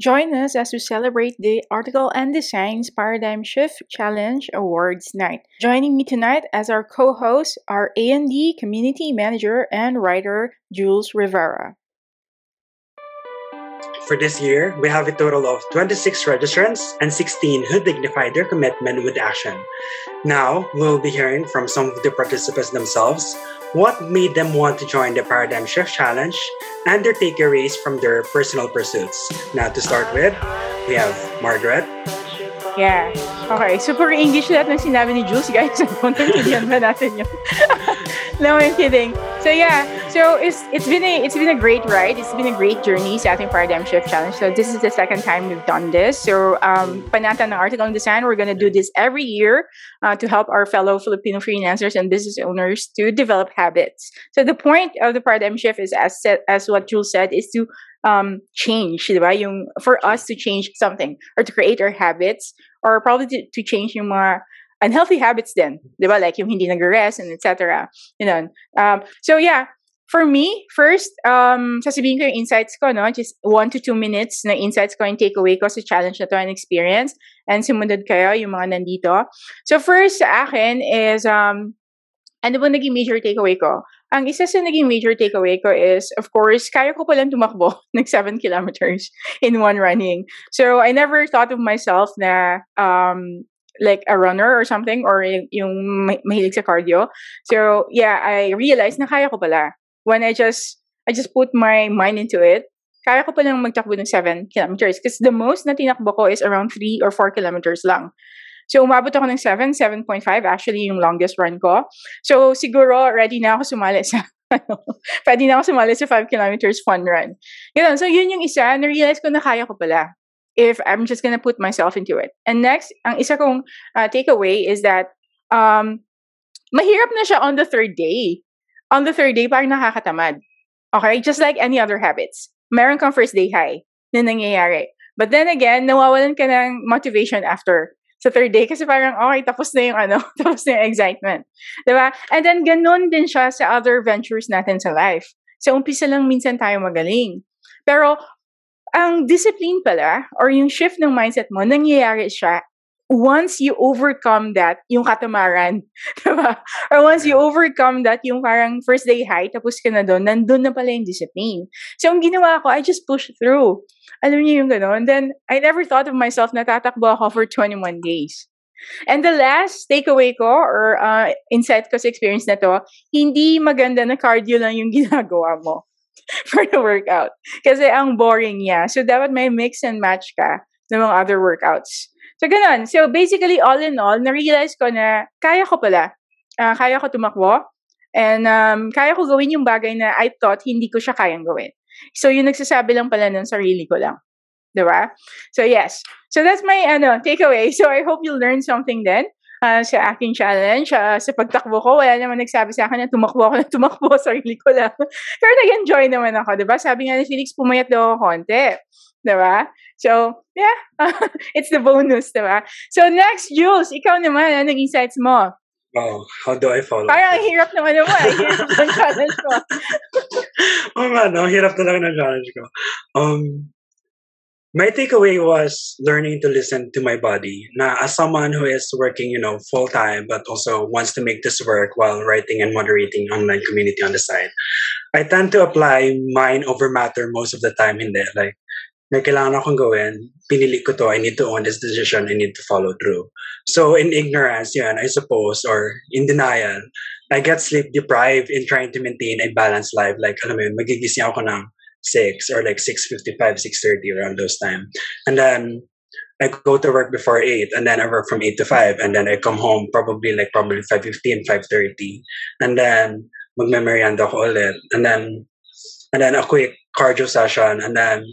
Join us as we celebrate the Article and Designs Paradigm Shift Challenge Awards night. Joining me tonight as our co-host are A&D Community Manager and writer Jules Rivera. For this year, we have a total of 26 registrants and 16 who dignified their commitment with action. Now, we'll be hearing from some of the participants themselves what made them want to join the Paradigm Shift Challenge and their takeaways from their personal pursuits. Now, to start with, we have Margaret. Yeah. Okay. Super English lahat ng sinabi ni Jules, guys. Kung naintindihan ba natin yun? no, I'm kidding. So yeah, so it's it's been a it's been a great ride. It's been a great journey sa ating Paradigm Shift Challenge. So this is the second time we've done this. So um, panata ng article and design, we're gonna do this every year uh, to help our fellow Filipino freelancers and business owners to develop habits. So the point of the Paradigm Shift is as set, as what Jules said is to um, change, diba? Yung, for us to change something or to create our habits or probably to, to change yung mga unhealthy habits then, di ba? Like yung hindi nag-rest and etc. You know. Um, so yeah, for me, first, um, sasabihin ko yung insights ko, no? Just one to two minutes na insights ko yung takeaway ko sa challenge na to and experience. And sumunod kayo, yung mga nandito. So first sa akin is, um, ano ba naging major takeaway ko? Ang isa sa naging major takeaway ko is, of course, kaya ko palang tumakbo ng 7 kilometers in one running. So, I never thought of myself na um, like a runner or something or yung mahilig sa cardio. So, yeah, I realized na kaya ko pala. When I just, I just put my mind into it, kaya ko palang magtakbo ng 7 kilometers. Because the most na tinakbo ko is around 3 or 4 kilometers lang. So, umabot ako ng 7, 7.5, actually yung longest run ko. So, siguro, ready na ako sumali sa ano, pwede na ako sumali sa 5 kilometers fun run. Ganun. So, yun yung isa. Na-realize ko na kaya ko pala if I'm just gonna put myself into it. And next, ang isa kong uh, takeaway is that um, mahirap na siya on the third day. On the third day, parang nakakatamad. Okay? Just like any other habits. Meron kang first day high na nangyayari. But then again, nawawalan ka ng motivation after sa third day kasi parang okay tapos na yung ano tapos na yung excitement. 'di ba and then ganun din siya sa other ventures natin sa life. Sa umpisa lang minsan tayo magaling. Pero ang discipline pala, or yung shift ng mindset mo, nangyayari siya once you overcome that, yung katamaran, diba? Or once you overcome that, yung parang first day high, tapos ka na doon, nandun na pala yung discipline. So, ang ginawa ko, I just pushed through. Alam niyo yung gano'n? Then, I never thought of myself na tatakbo ako for 21 days. And the last takeaway ko or uh, insight ko sa experience na to, hindi maganda na cardio lang yung ginagawa mo. for the workout. Kasi ang boring niya. So, dapat may mix and match ka ng mga other workouts. So, ganun. So, basically, all in all, na-realize ko na kaya ko pala. Uh, kaya ko tumakbo. And um, kaya ko gawin yung bagay na I thought hindi ko siya kayang gawin. So, yung nagsasabi lang pala ng sarili ko lang. Diba? So, yes. So, that's my ano, takeaway. So, I hope you learned something then uh, sa aking challenge. Uh, sa pagtakbo ko, wala naman nagsabi sa akin na tumakbo ako na tumakbo, sarili ko lang. Pero nag-enjoy naman ako, di ba? Sabi nga ni Felix, pumayat daw ako konti. Di ba? So, yeah, it's the bonus, di ba? So, next, Jules, ikaw naman, ano naging insights mo? Oh, how do I follow? Parang ang hirap naman naman. Ang hirap ng challenge ko. Oo nga, no? Hirap talaga ng challenge ko. Um, my takeaway was learning to listen to my body. Now, as someone who is working, you know, full time, but also wants to make this work while writing and moderating online community on the side, I tend to apply mind over matter most of the time. Hindi like may kailangan akong gawin, pinili ko to, I need to own this decision, I need to follow through. So in ignorance, yan, I suppose, or in denial, I get sleep deprived in trying to maintain a balanced life. Like, alam mo yun, magigising ako ng six or like six fifty five, six thirty around those time, and then I go to work before eight, and then I work from eight to five, and then I come home probably like probably five fifteen, five thirty, and then magmemorianda ko ulit, and then and then a quick cardio session, and then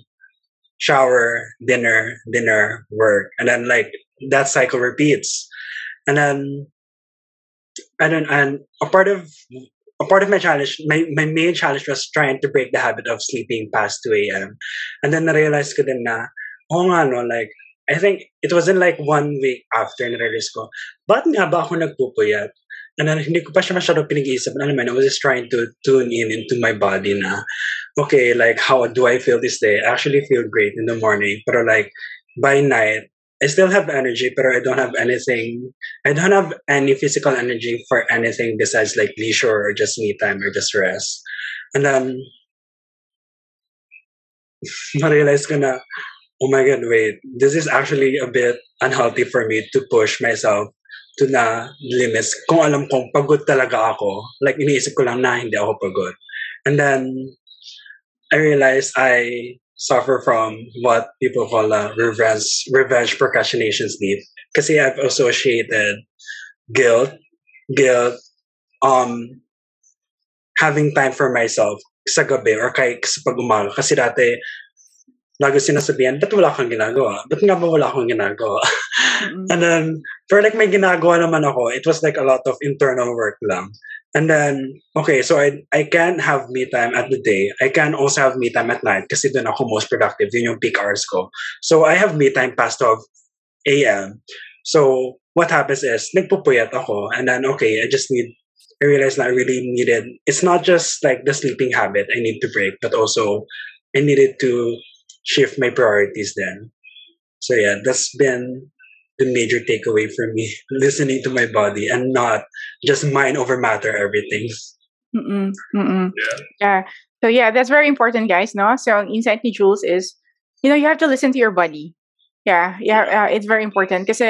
shower, dinner, dinner, work, and then like that cycle repeats, and then and then and a part of a part of my challenge, my, my main challenge was trying to break the habit of sleeping past 2 a.m. And then na-realize ko din na, oh nga no, like, I think it wasn't like one week after na-realize ko, ba't nga ba ako nagpupuyat? And then, hindi ko pa siya masyado pinag-iisip. Alam mo, I was just trying to tune in into my body na, okay, like how do I feel this day? I actually feel great in the morning, but like by night, I still have energy, but I don't have anything. I don't have any physical energy for anything besides like leisure or just me time or just rest. And um, then na-realize ko na, oh my God, wait, this is actually a bit unhealthy for me to push myself to na limits. Kung alam kong pagod talaga ako, like iniisip ko lang na hindi ako pagod. And then, I realized I suffer from what people call a revenge, revenge procrastination sleep. Kasi I've associated guilt, guilt, um, having time for myself sa gabi or kay sa pag-umaga. Kasi dati, lagi sinasabihan, ba't wala kang ginagawa? Ba't nga ba wala akong ginagawa? Mm-hmm. and then, for like may ginagawa naman ako, it was like a lot of internal work lang. And then, okay, so I I can have me time at the day. I can also have me time at night kasi doon ako most productive. Yun yung peak hours ko. So I have me time past 12 a.m. So what happens is, nagpupuyat ako. And then, okay, I just need, I realized that I really needed, it's not just like the sleeping habit I need to break, but also I needed to shift my priorities then. So yeah, that's been the major takeaway for me listening to my body and not just mind over matter everything. Mm-mm, mm-mm. yeah. Yeah. So yeah that's very important guys no? So insight ni Jules is you know you have to listen to your body. Yeah yeah uh, it's very important because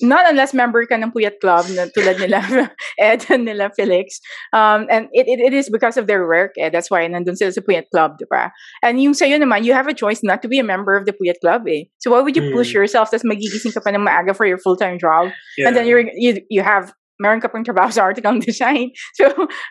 not unless member ka ng Puyat Club na tulad nila Ed and nila Felix. Um, and it, it, it is because of their work. Eh. That's why nandun sila sa Puyat Club, di ba? And yung sa'yo naman, you have a choice not to be a member of the Puyat Club. Eh. So why would you push mm. yourself tas magigising ka pa ng maaga for your full-time job? Yeah. And then you're, you you have meron ka pang trabaho sa article design. So,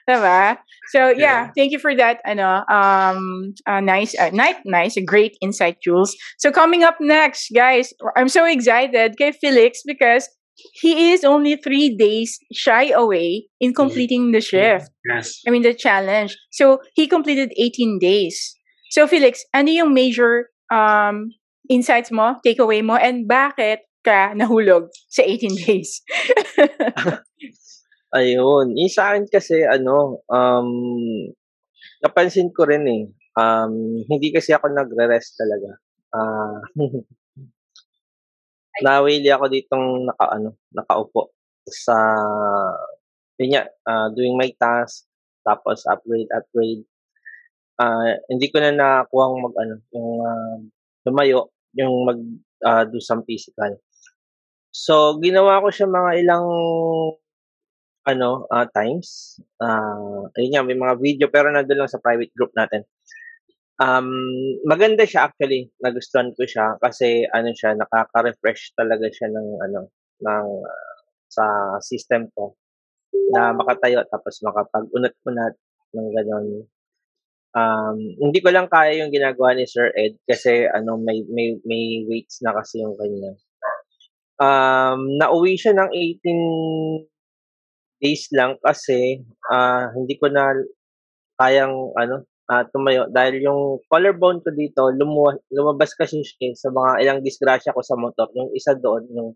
diba? So, yeah, yeah, thank you for that. Ano, um, uh, nice, uh, nice, nice, great insight, Jules. So, coming up next, guys, I'm so excited kay Felix because he is only three days shy away in mm-hmm. completing the shift. Yes. I mean, the challenge. So, he completed 18 days. So, Felix, ano yung major um, insights mo, takeaway mo, and bakit ka nahulog sa 18 days? Ayun. Yung sa akin kasi, ano, um, napansin ko rin eh, um, hindi kasi ako nagre-rest talaga. Ah, uh, nawili ako ditong naka, ano, nakaupo sa, yun nga, uh, doing my task, tapos upgrade, upgrade. Uh, hindi ko na nakuha mag, ano, yung uh, lumayo, yung mag uh, do some physical. So, ginawa ko siya mga ilang ano, ah, times. Ah, ayun nga, may mga video pero nandun lang sa private group natin. Um, maganda siya actually, nagustuhan ko siya kasi ano siya, nakaka-refresh talaga siya ng ano, ng uh, sa system ko na makatayo tapos makapag-unat-unat ng gano'n. Um, hindi ko lang kaya yung ginagawa ni Sir Ed kasi ano may may may weights na kasi yung kanya. Um, nauwi siya ng 18 days lang kasi uh, hindi ko na kayang ano uh, tumayo. Dahil yung collarbone ko dito lumu- lumabas kasi siya sa mga ilang disgrasya ko sa motor. Yung isa doon yung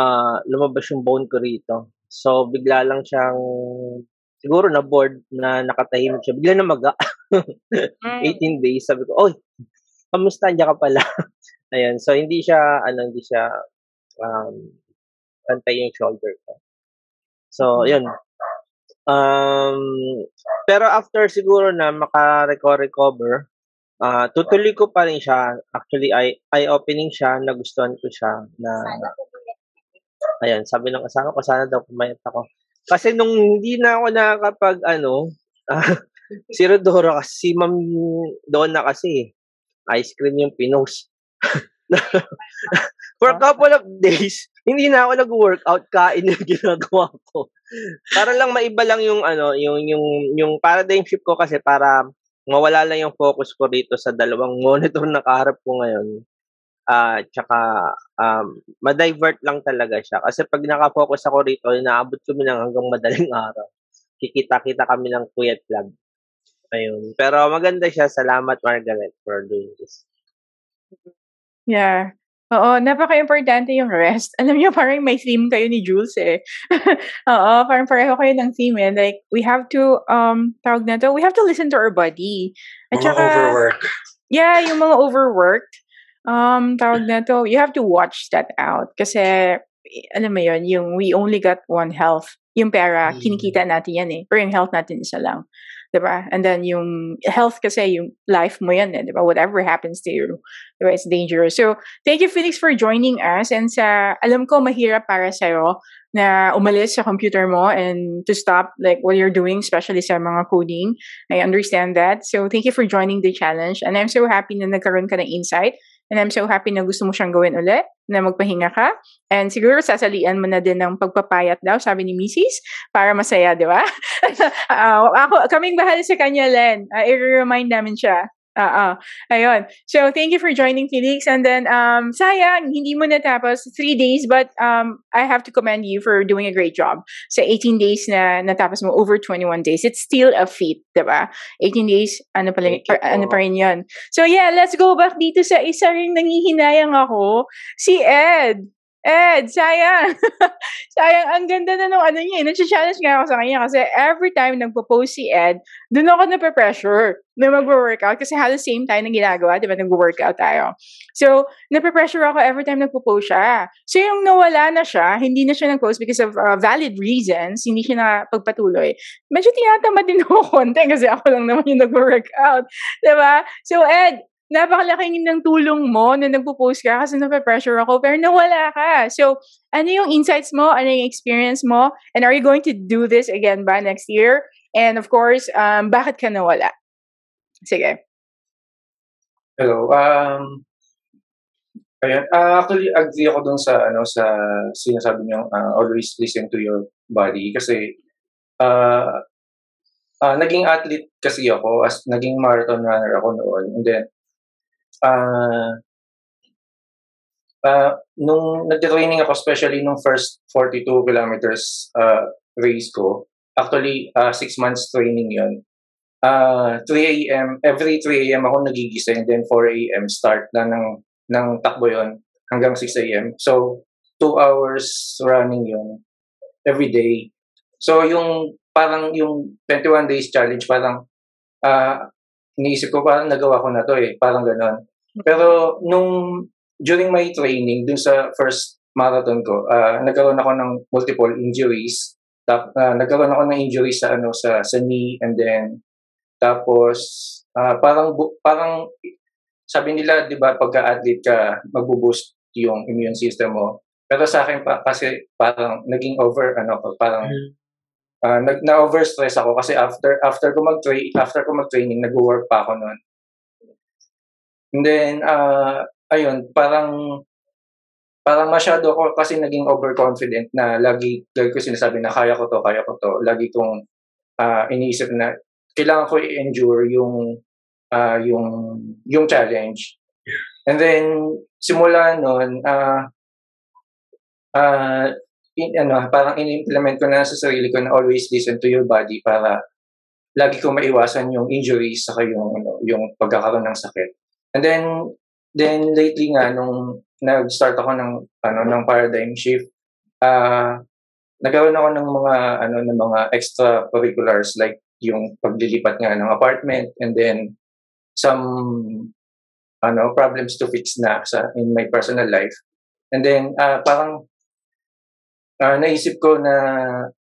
uh, lumabas yung bone ko rito. So bigla lang siyang siguro na board na nakatahimik siya. Bigla na maga 18 mm. days sabi ko oy kamusta? Niya ka pala. Ayan. So hindi siya ano hindi siya um pantay yung shoulder ko So, yun. Um, pero after siguro na maka-recover, uh, tutuloy ko pa rin siya. Actually, eye, eye-opening siya. Nagustuhan ko siya na Ayan, sabi ng asawa ko, sana daw pumayat ako. Kasi nung hindi na ako nakakapag, ano, uh, si Rodoro kasi, si Ma'am doon na kasi, ice cream yung pinos. For a couple of days, hindi na ako nag-workout, kain yung ginagawa ko. para lang maiba lang yung ano, yung yung yung paradigm shift ko kasi para mawala lang yung focus ko dito sa dalawang monitor na kaharap ko ngayon. Ah, uh, tsaka um ma-divert lang talaga siya kasi pag naka-focus ako rito, inaabot kami lang hanggang madaling araw. Kikita-kita kami ng Kuyat Vlog. Ayun. Pero maganda siya. Salamat, Margaret, for doing this. Yeah. Oo, napaka-importante yung rest. Alam niyo parang may theme kayo ni Jules eh. Oo, parang pareho kayo ng theme eh. Like, we have to, um, tawag na to, we have to listen to our body. At Mga saka, overwork. yeah, yung mga overworked, um, tawag na to, you have to watch that out. Kasi, alam mo yun, yung we only got one health. Yung pera, Mm. kinikita natin yan eh. Pero yung health natin isa lang. 'Di ba? And then yung health kasi yung life mo yan eh, 'di ba? Whatever happens to you, 'di? It's dangerous. So, thank you Felix for joining us and sa alam ko mahirap para sa na umalis sa computer mo and to stop like what you're doing especially sa mga coding. I understand that. So, thank you for joining the challenge and I'm so happy na nagkaroon ka ng insight and I'm so happy na gusto mo siyang gawin ulit na magpahinga ka. And siguro sasalian mo na din ng pagpapayat daw, sabi ni Mrs. para masaya, di ba? uh, ako, kaming bahala sa kanya, Len. Uh, i-remind namin siya. Oo. Ayun. So, thank you for joining, Felix. And then, um, sayang, hindi mo natapos three days, but um, I have to commend you for doing a great job. Sa 18 days na natapos mo, over 21 days, it's still a feat, di ba? 18 days, ano pa, pa, ano pa rin yun. So, yeah, let's go back dito sa isa ring nangihinayang ako, si Ed. Ed, sayang. sayang, ang ganda na nung ano niya. eh. Nag-challenge nga ako sa kanya kasi every time nagpo-post si Ed, doon ako nape-pressure na mag-workout kasi halos same time na ginagawa, di ba? Nag-workout tayo. So, nape-pressure ako every time nagpo-post siya. So, yung nawala na siya, hindi na siya nag-post because of uh, valid reasons, hindi siya na pagpatuloy. Medyo tinatamad din ako konti kasi ako lang naman yung nag-workout. Di ba? So, Ed, napakalaking ng tulong mo na nagpo-post ka kasi nape-pressure ako pero nawala ka. So, ano yung insights mo? Ano yung experience mo? And are you going to do this again ba next year? And of course, um, bakit ka nawala? Sige. Hello. Um, ayan. Ah, actually, agree ako dun sa, ano, sa sinasabi niyo, ah, always listen to your body. Kasi, ah, ah, naging athlete kasi ako, as naging marathon runner ako noon. And then, ah, ah, nung nag-training ako, especially nung first 42 kilometers ah, race ko, actually, ah, six months training yon ah 3 a.m. every 3 a.m. ako nagigising then 4 a.m. start na ng ng takbo yon hanggang 6 a.m. So 2 hours running yon every day. So yung parang yung 21 days challenge parang ah iniisip ko parang nagawa ko na to eh, parang gano'n. Pero nung during my training dun sa first marathon ko, ah nagkaroon ako ng multiple injuries. Tap, ah, nagkaroon ako ng injuries sa ano sa sa knee and then tapos, ah, parang, parang, sabi nila, di ba, pagka-athlete ka, magbo-boost yung immune system mo. Pero sa akin pa, kasi parang naging over, ano, parang, ah, nag, na-overstress ako kasi after, after ko mag-train, after ko mag-training, nag-work pa ako noon. And then, ah, ayun, parang, parang masyado ako kasi naging overconfident na lagi, lagi ko sinasabi na kaya ko to, kaya ko to. Lagi kong ah, iniisip na kailangan ko i-endure yung ah yung yung challenge. And then simula noon ah ah in, ano parang in-implement ko na sa sarili ko na always listen to your body para lagi ko maiwasan yung injuries saka yung ano yung pagkakaroon ng sakit. And then then lately nga nung nag-start ako ng ano ng paradigm shift ah nagkaroon ako ng mga ano ng mga extracurriculars like yung paglilipat nga ng apartment and then some ano problems to fix na sa in my personal life and then ah, parang ah, naisip ko na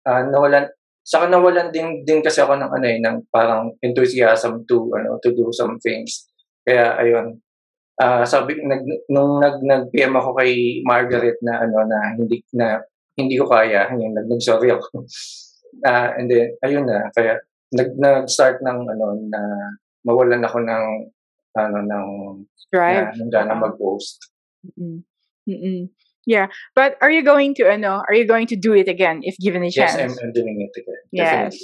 ah, nawalan saka nawalan din din kasi ako ng ano eh ng parang enthusiasm to ano to do some things kaya ayun ah sabi nag nung nag nag PM ako kay Margaret na ano na hindi na hindi ko kaya yung nag sorry ako Ah, and then ayun na kaya nag nag-start ng ano na mawalan ako ng ano ng Drive. na, ng gana mag-post. Mm-mm. Mm-mm. Yeah. But are you going to, ano, are you going to do it again if given a Yes, chance? I'm, I'm doing it again. Yes.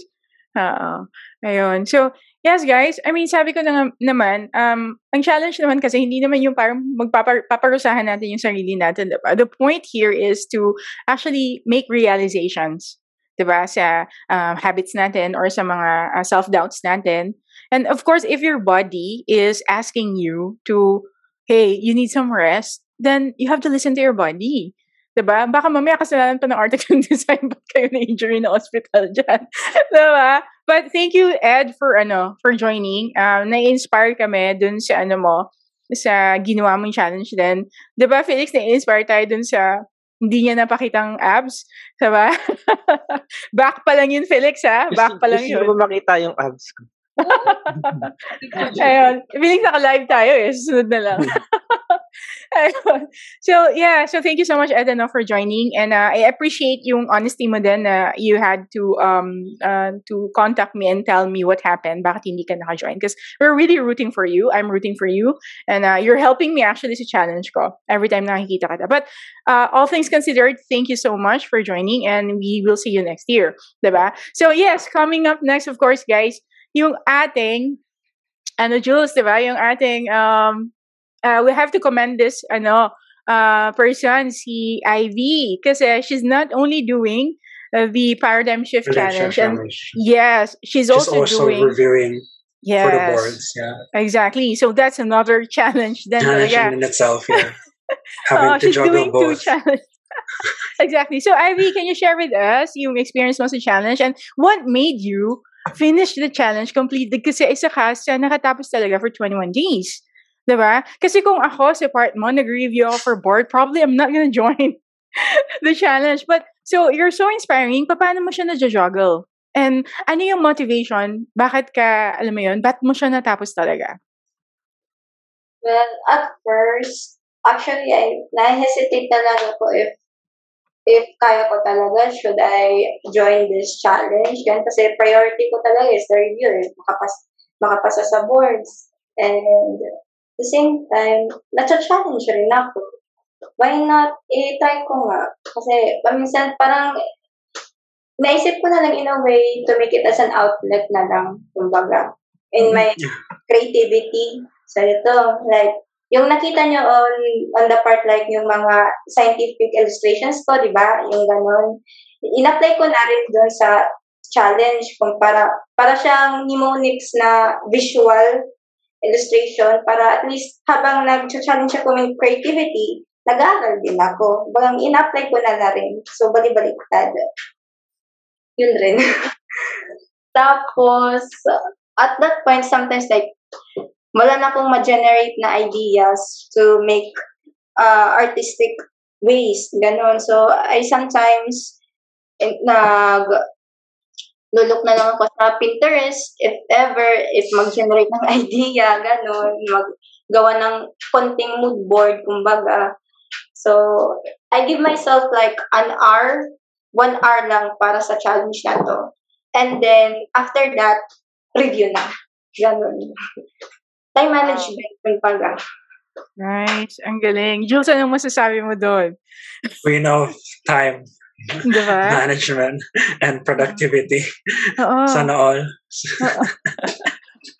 Oo. Ayun. So, yes guys, I mean, sabi ko na naman, um, ang challenge naman kasi hindi naman yung parang magpaparusahan natin yung sarili natin, diba? The point here is to actually make realizations, diba? Sa um, habits natin or sa mga uh, self-doubts natin. And of course, if your body is asking you to hey, you need some rest, then you have to listen to your body. Diba? Baka mamaya kasalanan pa ng article design ba't kayo na-injury na hospital dyan. diba? But thank you, Ed, for ano, for joining. Um, na-inspire kami dun sa ano mo, sa ginawa mong challenge din. Diba, Felix, na-inspire tayo dun sa hindi niya napakitang abs. Diba? Back pa lang yun, Felix, ha? Back pa lang Gusto yun. ko makita yung abs ko. Ayun. Feeling naka-live tayo eh. Susunod na lang. Ayun. So, yeah. So, thank you so much, Ed, ano, for joining. And uh, I appreciate yung honesty mo din na you had to um uh, to contact me and tell me what happened. Bakit hindi ka naka-join? Because we're really rooting for you. I'm rooting for you. And uh, you're helping me actually sa challenge ko every time nakikita ka. But uh, all things considered, thank you so much for joining. And we will see you next year. Diba? So, yes, coming up next, of course, guys, yung ating ano Jules, 'di ba? Yung ating um uh, we have to commend this ano uh person si Ivy kasi she's not only doing uh, the paradigm shift Redemption challenge and yes, she's, She's also, also doing reviewing yes. for the boards. Yeah. Exactly. So that's another challenge then Challenge talaga. in itself. Yeah. Oh, to she's juggle doing two challenges. exactly. So Ivy, can you share with us your experience mo sa challenge and what made you finish the challenge completely? Kasi isa ka sa nakatapos talaga for 21 days. Diba? Kasi kung ako sa part mo, nag-review ako for board, probably I'm not gonna join the challenge. But, so, you're so inspiring. Paano mo siya na-juggle? And ano yung motivation? Bakit ka, alam mo yun, ba't mo siya natapos talaga? Well, at first, actually, I na-hesitate talaga ako if if kaya ko talaga, should I join this challenge? Yan, kasi priority ko talaga is the review, eh, makapas, makapasa sa boards. And at the same time, na-challenge rin ako. Why not, i-try ko nga. Kasi paminsan parang naisip ko na lang in a way to make it as an outlet na lang, kumbaga. In my creativity. So ito, like, yung nakita nyo on, on the part like yung mga scientific illustrations ko, di ba? Yung ganon. In-apply ko na rin doon sa challenge kung para, para siyang mnemonics na visual illustration para at least habang nag-challenge ako ng creativity, nag-aaral din ako. Bagang in-apply ko na na rin. So, bali-baliktad. Yun rin. Tapos, at that point, sometimes like, wala na akong ma-generate na ideas to make uh, artistic ways. Ganon. So, I sometimes eh, nag lulok na lang ako sa Pinterest if ever, if mag-generate ng idea, ganon, maggawa ng konting mood board, kumbaga. So, I give myself like an hour, one hour lang para sa challenge na to. And then, after that, review na. Ganon. Time management, kumbaga. Nice. Ang galing. Jules, anong masasabi mo doon? We know time Diba? management and productivity. Oo. Sana all.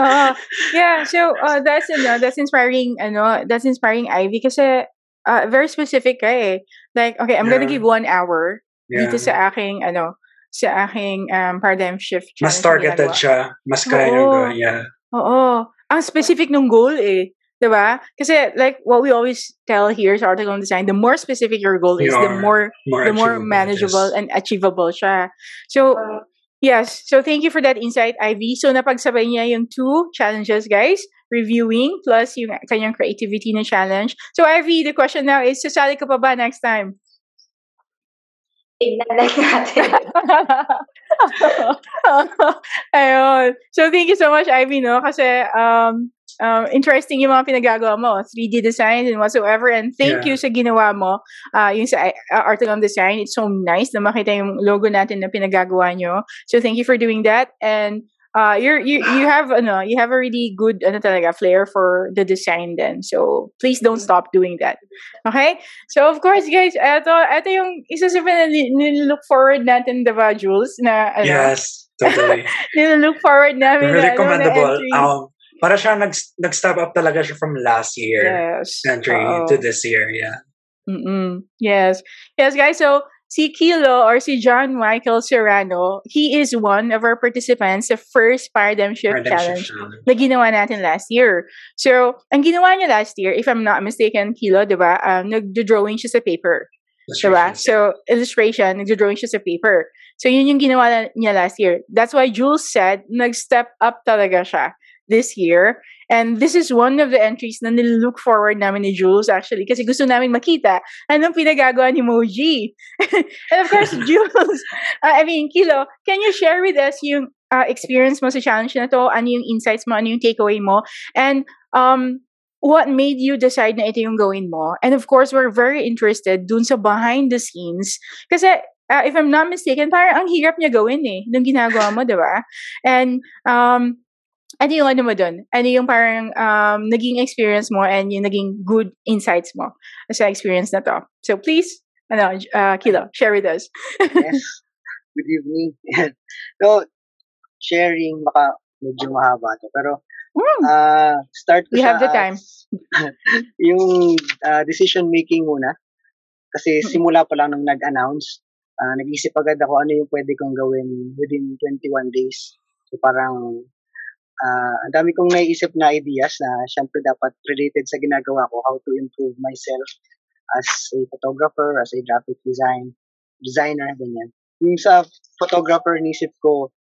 Oo. Yeah, so uh, that's ano, that's inspiring ano, that's inspiring Ivy kasi uh, very specific ka eh. Like, okay, I'm gonna Yeah. give one hour Yeah. dito sa aking ano, sa aking um, paradigm shift. Mas targeted siya. Mas kaya Oo. gawin. Yeah. Oo. Ang specific ng goal eh. 'Di ba? Kasi like what we always tell here sa article on design, the more specific your goal is, You the more More the more manageable yes. and achievable siya. So, Uh, yes. So, thank you for that insight, Ivy. So, napagsabay niya yung two challenges, guys. Reviewing plus yung kanyang creativity na challenge. So, Ivy, the question now is, sasali ka pa ba next time? Tignan lang natin. Ayun. So, thank you so much, Ivy, no? Kasi, um, um, interesting yung mga pinagagawa mo, 3D design and whatsoever. And thank Yeah. you sa ginawa mo, uh, yung sa uh, Article Design. It's so nice na makita yung logo natin na pinagagawa nyo. So, thank you for doing that. And uh, you're, you, you have, ano, you have a really good, ano talaga, flair for the design then. So, please don't stop doing that. Okay? So, of course, guys, ito, ito yung isa sa look forward natin, diba, Jules, na, ano, Yes, totally. look forward namin really na, ano, na. Um, para siya nag, nag-step up talaga siya from last year yes. entry Oo. to this year. Yeah. Mm-mm. Yes. Yes, guys. So, si Kilo or si John Michael Serrano, he is one of our participants sa first Paradigm Shift Paradigm Challenge shift na ginawa natin last year. So, ang ginawa niya last year, if I'm not mistaken, Kilo, di ba, um, nagdo-drawing siya sa paper. Diba? So, illustration, nagdo-drawing siya sa paper. So, yun yung ginawa na- niya last year. That's why Jules said, nag-step up talaga siya this year. And this is one of the entries na nilook forward namin ni Jules actually kasi gusto namin makita anong pinagagawa ni Moji. and of course, Jules, uh, I mean, Kilo, can you share with us yung uh, experience mo sa challenge na to? Ano yung insights mo? Ano yung takeaway mo? And um, what made you decide na ito yung gawin mo? And of course, we're very interested dun sa behind the scenes. Kasi, uh, if I'm not mistaken, parang ang hirap niya gawin eh, nung ginagawa mo, di ba? And, um, ano yung ano mo dun? Ano yung parang um, naging experience mo and yung naging good insights mo sa experience na to? So please, ano, uh, Kilo, share with us. yes. Good evening. so, sharing, baka medyo mahaba to. Pero, Mm, ah start ko We have the time. yung ah, decision making muna. Kasi simula pa lang nung nag-announce, ah, nag-isip agad ako ano yung pwede kong gawin within 21 days. So parang ah, ang dami kong naiisip na ideas na syempre dapat related sa ginagawa ko, how to improve myself as a photographer, as a graphic design, designer, ganyan. Yung sa photographer, nisip ko,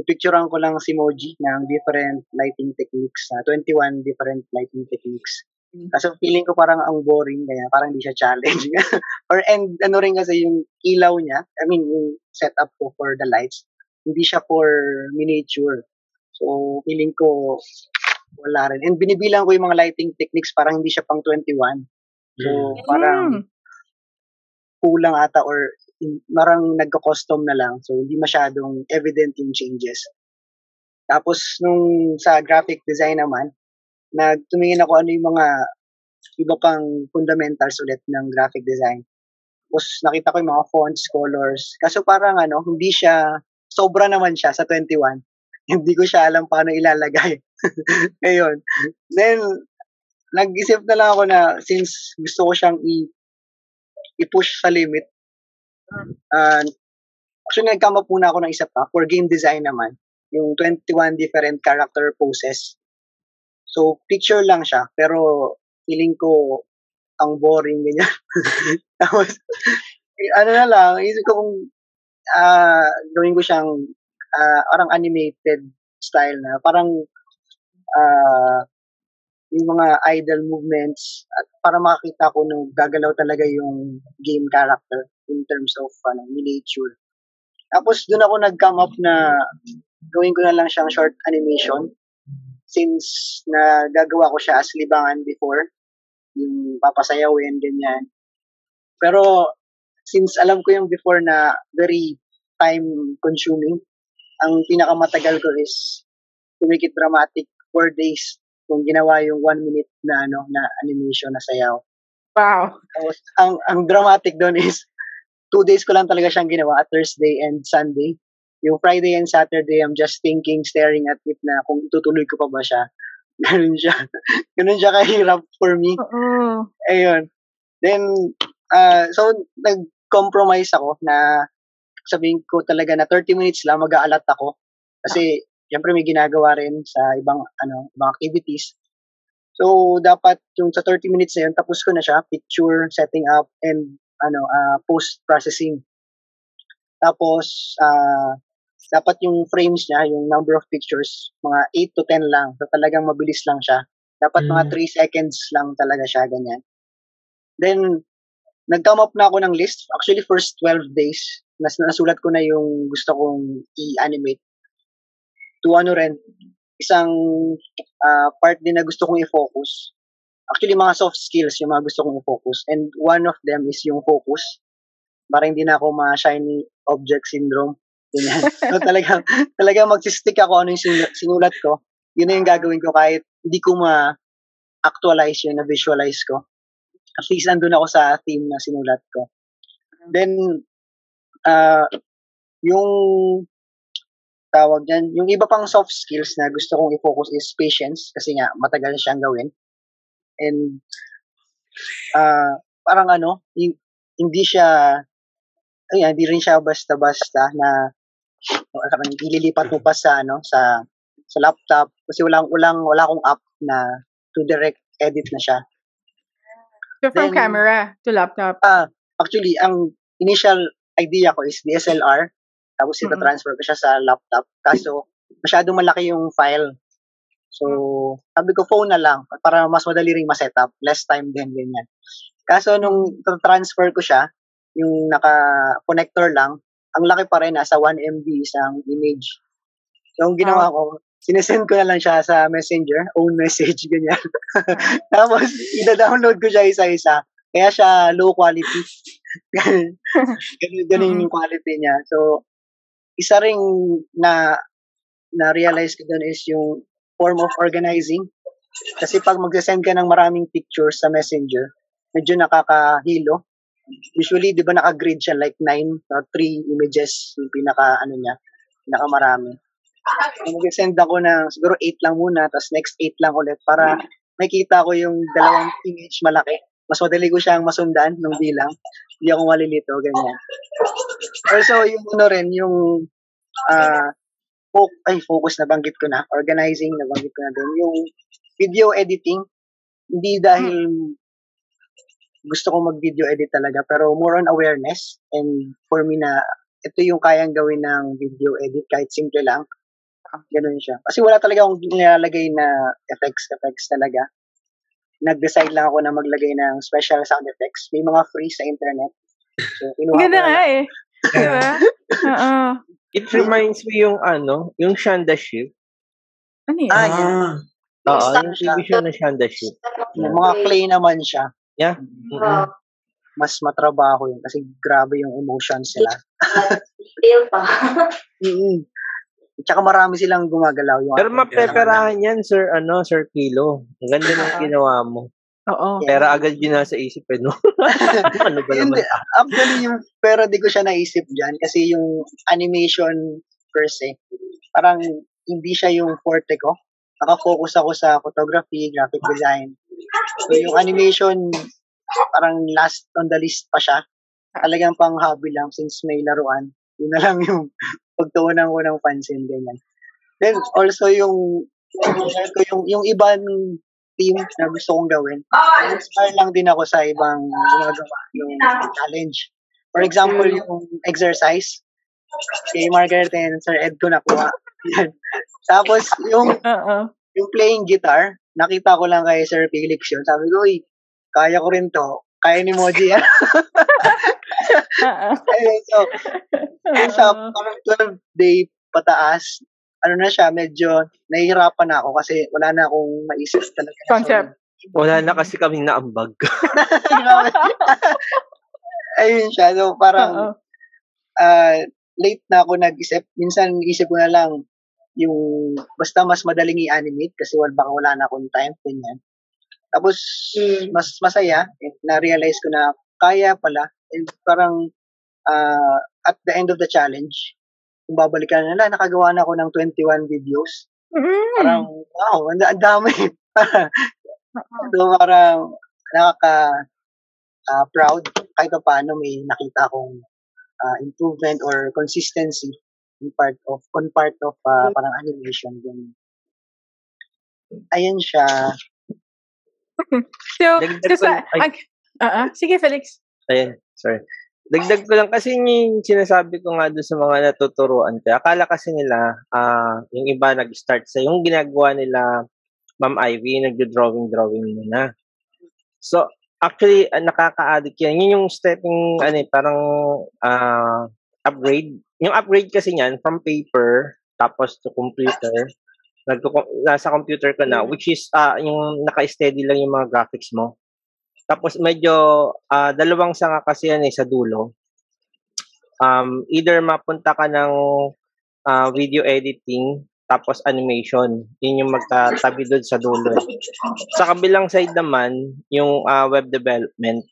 pipicturean ko lang si Moji ng different lighting techniques, na 21 different lighting techniques. Mm. Kasi feeling ko parang ang boring, kaya parang hindi siya challenge. Or and ano rin kasi yung ilaw niya, I mean yung setup ko for the lights, hindi siya for miniature. So feeling ko wala rin. And binibilang ko yung mga lighting techniques parang hindi siya pang 21. So parang Mm. kulang ata or in- marang nagka-custom na lang. So, hindi masyadong evident yung changes. Tapos, nung sa graphic design naman, nagtumingin ako ano yung mga iba pang fundamentals ulit ng graphic design. Tapos, nakita ko yung mga fonts, colors. Kaso parang ano, hindi siya, sobra naman siya sa 21. hindi ko siya alam paano ilalagay. Ayun. Then, nag-isip na lang ako na since gusto ko siyang i- i-push sa limit, uh, actually nag-come up muna ako ng isa pa for game design naman. Yung 21 different character poses. So, picture lang siya, pero feeling ko ang boring ganyan. Tapos, eh, ano na lang, isip ko kung ah gawin ko siyang ah, parang animated style na, parang ah yung mga idle movements at para makakita ko nung gagalaw talaga yung game character in terms of ano, miniature. Tapos doon ako nag-come up na gawin ko na lang siyang short animation since na gagawa ko siya as libangan before yung papasayawin ganyan. Pero since alam ko yung before na very time consuming, ang pinakamatagal ko is to make it dramatic four days kung ginawa yung one minute na ano na animation na sayaw. Wow. Tapos, ang ang dramatic doon is two days ko lang talaga siyang ginawa, Thursday and Sunday. Yung Friday and Saturday, I'm just thinking, staring at it na kung itutuloy ko pa ba siya. Ganun siya. Ganun siya kahirap for me. Oo. Ayun. Then, uh, so, nag-compromise ako na sabihin ko talaga na 30 minutes lang mag-aalat ako. Kasi, syempre may ginagawa rin sa ibang, ano, ibang activities. So, dapat yung sa 30 minutes na yun, tapos ko na siya, picture, setting up, and ano, uh, post-processing. Tapos, uh, dapat yung frames niya, yung number of pictures, mga 8 to 10 lang. So, talagang mabilis lang siya. Dapat mga Mm. 3 seconds lang talaga siya, ganyan. Then, nag-come up na ako ng list. Actually, first 12 days, nas nasulat ko na yung gusto kong i-animate. To ano rin, isang ah, part din na gusto kong i-focus. Actually, mga soft skills yung mga gusto kong i-focus. And one of them is yung focus. Para hindi na ako ma-shiny object syndrome. Ganyan. so, talagang, talagang magsistick ako ano yung sinu- sinulat ko. Yun na yung gagawin ko kahit hindi ko ma-actualize yun, na-visualize ko. At least andun ako sa theme na sinulat ko. Then, uh, yung tawag dyan, yung iba pang soft skills na gusto kong i-focus is patience kasi nga matagal siyang gawin. And uh, parang ano, hin- hindi siya ayan, hindi rin siya basta-basta na ililipat mo pa sa ano sa sa laptop kasi walang walang wala akong app na to direct edit na siya. So from Then- camera to laptop. Ah, actually ang initial idea ko is DSLR tapos ito Mm-mm. transfer ko siya sa laptop kaso masyadong malaki yung file. So, sabi ko phone na lang para mas madali ring ma-setup, less time din ganyan. Kaso nung transfer ko siya, yung naka-connector lang, ang laki pa rin, nasa 1 MB isang image. So, ang ginawa ko, sinesend ko na lang siya sa messenger, own message, ganyan. Tapos, ida-download ko siya isa-isa. Kaya siya low quality. ganun, ganun, ganun yung quality niya. So, isa ring na na-realize ko doon is yung form of organizing. Kasi pag mag-send ka ng maraming pictures sa messenger, medyo nakakahilo. Usually, di ba naka-grid siya like 9 or 3 images yung pinaka, ano niya, pinaka marami. So, mag-send ako ng siguro 8 lang muna, tapos next 8 lang ulit para makita ko yung dalawang image malaki. Mas madali ko siyang masundan ng bilang. Hindi ako malilito, ganyan. Also, yung ano rin, yung ah fo- ay, focus na banggit ko na, organizing na banggit ko na din. Yung video editing, hindi dahil gusto ko mag-video edit talaga, pero more on awareness and for me na ito yung kayang gawin ng video edit kahit simple lang. Ganun siya. Kasi wala talaga akong nilalagay na effects, effects talaga. Nag-decide lang ako na maglagay ng special sound effects. May mga free sa internet. So, Ganda na nga eh. Diba? Oo. It reminds me yung ano, yung Shanda Shift. Ano yun? Ah, yun. Ah, Oo, yung siya. TV show na Shanda Shift. Yung mga clay naman siya. Yeah. Wow. Mm-mm. Mas matrabaho yun kasi grabe yung emotions nila. Detail pa. mm Tsaka marami silang gumagalaw. Yung Pero mapeperahan yan, sir, ano, sir Kilo. Ang ganda ng Ah. ginawa mo. Oo. Pera agad yun nasa isip, eh, no? ano ba naman? Hindi, actually, yung, pero di ko siya naisip dyan kasi yung animation per se, parang hindi siya yung forte ko. Nakafocus ako sa photography, graphic design. So, yung animation, parang last on the list pa siya. Talagang pang hobby lang since may laruan. Yun na lang yung pagtuunan ko ng pansin, ganyan. Then, also yung, ko yung, yung ibang team na gusto kong gawin. Inspire lang din ako sa ibang ginagawa yung challenge. For example, yung exercise. Kay Margaret and Sir Ed ko nakuha. Yan. Tapos, yung, Oo. yung playing guitar, nakita ko lang kay Sir Felix yun. Sabi ko, uy, kaya ko rin to. Kaya ni Moji yan. Ayun, so, yung sa parang 12 day pataas, ano na siya, medyo nahihirapan na ako kasi wala na akong maisip talaga. Concept. Wala na kasi kaming naambag. Ayun siya. So, parang ah, late na ako nag-isip. Minsan, isip ko na lang yung basta mas madaling i-animate kasi wala, baka wala na akong time. Ganyan. Tapos, mas masaya. eh, Na-realize ko na kaya pala. And parang ah, at the end of the challenge, kung babalikan na lang, nakagawa na ako ng 21 videos. Mm. Parang, wow, ang, da- ang dami. so, parang, nakaka, ah, proud kahit pa paano may nakita akong ah, improvement or consistency in part of, on part of ah, parang animation. Ganun. Ayan siya. So, sa, ay. ag, Oo. Sige, Felix. Ayan, sorry. Dagdag ko lang kasi yun yung sinasabi ko nga doon sa mga natuturuan ko. Akala kasi nila, ah yung iba nag-start sa, yung ginagawa nila, Ma'am Ivy, nagdo-drawing-drawing muna. So, actually, ah, nakaka-addict yan. Yun yung stepping, ano eh, parang ah upgrade. Yung upgrade kasi niyan, from paper, tapos to computer, nagko nasa computer ko na, which is, ah yung naka-steady lang yung mga graphics mo. Tapos medyo ah, dalawang sanga kasi yan eh sa dulo. Um, either mapunta ka ng ah, video editing tapos animation. Yun yung magkatabi doon sa dulo. eh. Sa kabilang side naman, yung ah, web development.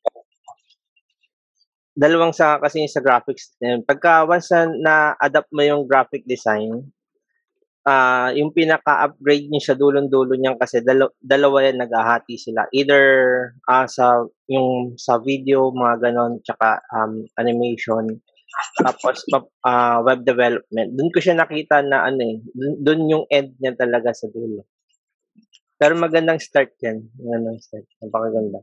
Dalawang sanga kasi yung sa graphics. Pagka once na na-adapt mo yung graphic design, ah yung pinaka-upgrade niya sa dulong-dulo niyan kasi dalo- dalawa yan naghahati sila. Either ah sa yung sa video mga ganon tsaka um, animation Tapos uh, web development. Doon ko siya nakita na ano eh, doon yung end niya talaga sa dulo. Pero magandang start yan. Magandang start. Napakaganda.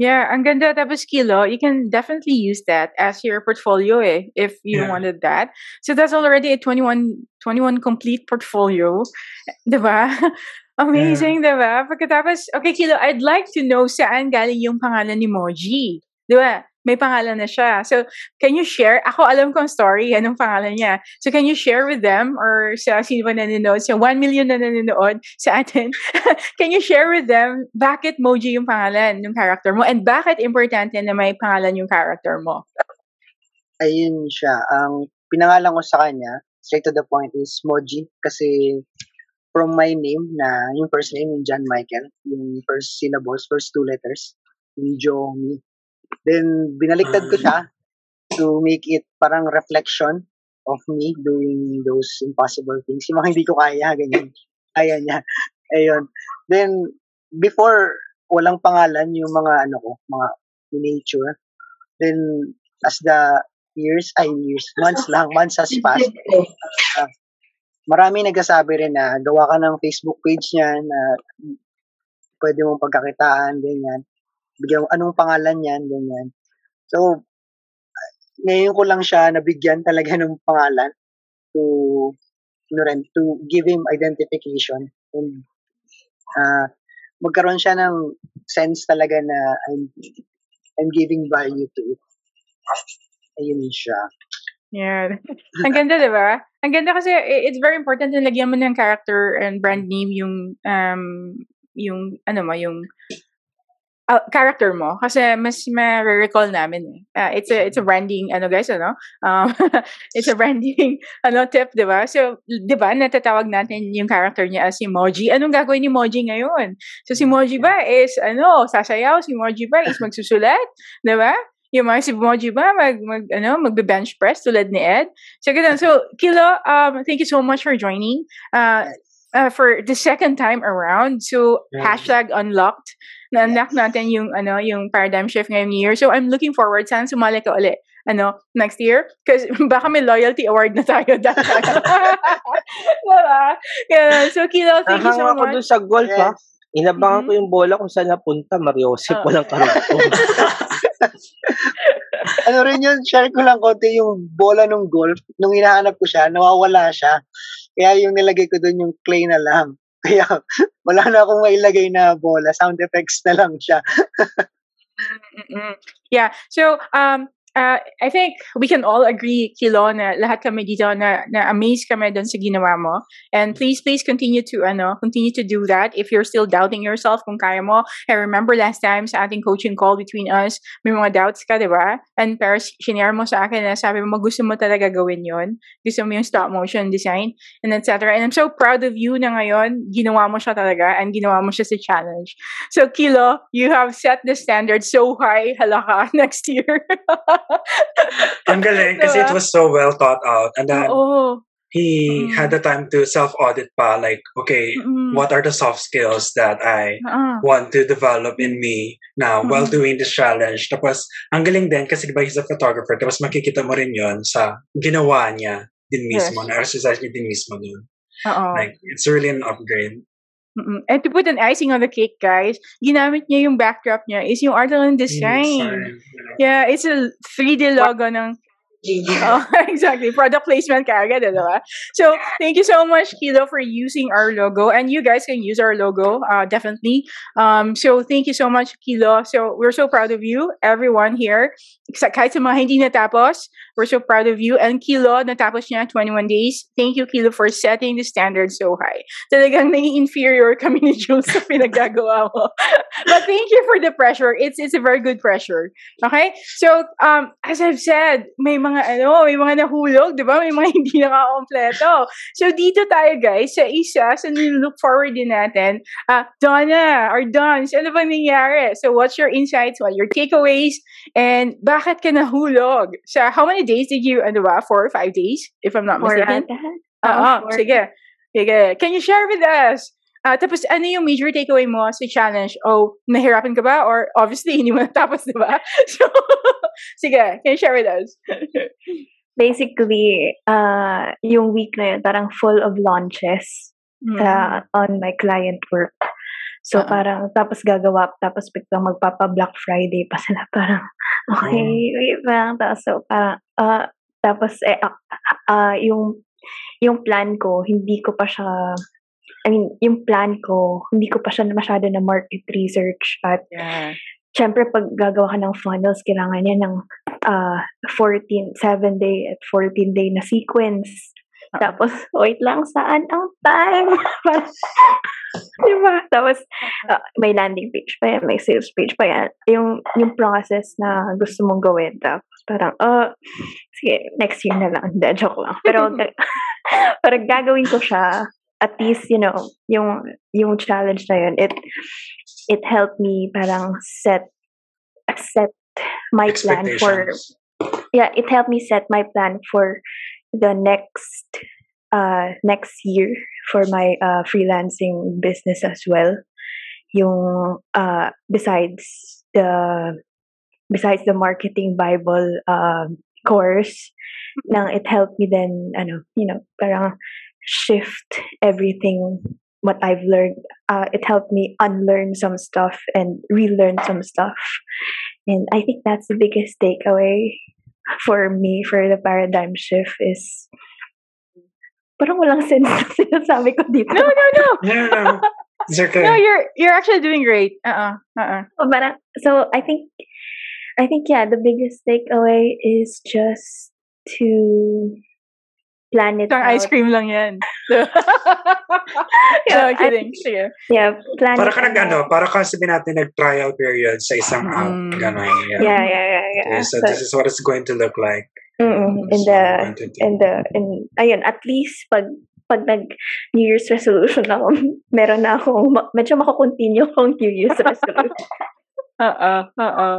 Yeah, ang ganda. Tapos kilo, you can definitely use that as your portfolio eh, if you yeah. wanted that. So that's already a 21, 21 complete portfolio. Diba? Amazing, yeah. diba? Pagkatapos, okay, Kilo, I'd like to know saan galing yung pangalan ni Moji. Diba? May pangalan na siya. So, can you share? Ako alam ko ang story, anong pangalan niya. So, can you share with them or sa sino ba nanonood? Sa 1 million na nanonood sa atin. can you share with them bakit Moji yung pangalan ng character mo and bakit importante na may pangalan yung character mo? Ayun siya. Ang pinangalan ko sa kanya, straight to the point, is Moji kasi from my name na yung first name yung John Michael, yung first syllables, first two letters, yung. Then, binaliktad ko siya to make it parang reflection of me doing those impossible things. Yung mga hindi ko kaya, ganyan. Kaya niya. Ayun. Then, before, walang pangalan yung mga ano ko, mga miniature. Then, as the years, ay years, months lang, months has passed. Uh, marami nagsasabi rin na gawa ka ng Facebook page niya na pwede mong pagkakitaan, ganyan bigyan anong pangalan niyan, ganyan. So, ngayon ko lang siya nabigyan talaga ng pangalan to ano rin, to give him identification and uh, magkaroon siya ng sense talaga na I'm, I'm giving value to it. Ayun siya. Yeah. Ang ganda, di ba? Ang ganda kasi it's very important na lagyan mo ng character and brand name yung um yung ano mo, yung uh, character mo? Kasi mas ma-recall namin eh. Uh, it's a it's a branding ano guys ano? Um, it's a branding ano tip 'di ba? So 'di ba natatawag natin yung character niya as si Moji. Anong gagawin ni Moji ngayon? So si Moji ba is ano sasayaw? Si Moji ba is magsusulat? 'di ba? Yung mga si Moji ba mag, mag ano magbe-bench press tulad ni Ed? So ganun. So Kilo um thank you so much for joining uh, uh for the second time around. So yeah. hashtag unlocked na-unlock natin yung, ano, yung paradigm shift ngayong year. So, I'm looking forward. Sana sumali ka ulit ano, next year. Kasi baka may loyalty award na tayo that diba? Yeah. So, Kilo, thank you so much. ako dun sa golf, yes. ha? Inabangan mm-hmm. ko yung bola kung saan napunta. Mariosip, oh. walang karugtong. ano rin yun, share ko lang konti yung bola ng golf. Nung hinahanap ko siya, nawawala siya. Kaya yung nilagay ko doon yung clay na lang. Kaya wala na akong mailagay na bola. Sound effects na lang siya. yeah. So, um, uh, I think we can all agree, Kilo, na lahat kami dito na, na amazed kami dun sa ginawa mo. And please, please continue to, ano, continue to do that if you're still doubting yourself kung kaya mo. I remember last time sa ating coaching call between us, may mga doubts ka, di ba? And pero shinare mo sa akin na sabi mo, gusto mo talaga gawin yon Gusto mo yung stop motion design and etc. And I'm so proud of you na ngayon, ginawa mo siya talaga and ginawa mo siya sa challenge. So, Kilo, you have set the standard so high, halaka, next year. Ang galing kasi it was so well thought out. And then Oo. he mm. had the time to self-audit pa like, okay, mm. what are the soft skills that I uh. want to develop in me now mm. while doing this challenge. Tapos, ang galing din kasi diba he's a photographer. Tapos makikita mo rin yon sa ginawa niya din mismo, yes. na exercise niya din mismo dun. Uh-oh. Like, it's really an upgrade. Mm-mm. And to put an icing on the cake, guys, ginamit niya yung backdrop niya is yung art and design. Yeah, it's a 3D logo ng oh, exactly. Product placement kagad, diba? So, thank you so much, Kilo, for using our logo. And you guys can use our logo, uh, definitely. Um, so, thank you so much, Kilo. So, we're so proud of you, everyone here. Kahit sa mga hindi natapos, we're so proud of you. And Kilo, natapos niya 21 days. Thank you, Kilo, for setting the standard so high. Talagang naging inferior kami ni Jules sa pinagagawa mo. but thank you for the pressure. It's it's a very good pressure. Okay? So, um, as I've said, may mga mga ano, may mga nahulog, di ba? May mga hindi nakakompleto. So, dito tayo guys, sa isa, sa look forward din natin, uh, Donna, or Dons, ano ba nangyari? So, what's your insights, what your takeaways, and bakit ka nahulog? So, how many days did you, ano ba, four or five days, if I'm not mistaken? Oo, uh, sige. Sige. Can you share with us? Uh, tapos, ano yung major takeaway mo sa challenge? Oh, nahirapan ka ba? Or obviously, hindi mo natapos, di ba? So, sige, can you share with us? basically, uh, yung week na yun, parang full of launches Mm. uh, on my client work. So, Oo. parang, tapos gagawa, tapos biglang magpapa-Black Friday pa sila. Parang, okay, wait lang. Tapos, so, parang, uh, tapos, eh, ah, ah, yung, yung plan ko, hindi ko pa siya, I mean, yung plan ko, hindi ko pa siya masyado na market research at Yeah. syempre pag gagawa ka ng funnels, kailangan niya ng uh, 14, 7 day at 14 day na sequence. Tapos, wait lang, saan ang time? Diba? Tapos, uh, may landing page pa yan, may sales page pa yan. Yung, yung process na gusto mong gawin. Tapos, parang, uh, sige, next year na lang. Hindi, joke lang. Pero, parang gagawin ko siya. At least, you know, yung, yung challenge na yun, it, it helped me parang set, set my plan for, yeah, it helped me set my plan for the next uh next year for my uh freelancing business as well. Yung uh besides the besides the marketing bible um course nang it helped me then ano you know parang shift everything what I've learned uh it helped me unlearn some stuff and relearn some stuff and I think that's the biggest takeaway for me for the paradigm shift is parang walang sense na sinasabi ko dito. No, no, no. Yeah, no. It's okay. No, you're you're actually doing great. Uh-uh. Uh-uh. So, parang, so I think I think yeah, the biggest takeaway is just to plan it Isang out. ice cream lang yan. Yeah, no, kidding. Sige. Yeah, plan Para it ka nag out. ano, para ka sabihin natin nag-trial period sa isang app. Mm. Ganon. Yeah. Yeah, yeah, yeah, yeah. Okay, so So, this is what it's going to look like. mm-mm, in So, the in the in ayun at least pag pag nag New Year's resolution ako, meron na akong medyo mako-continue akong New Year's resolution.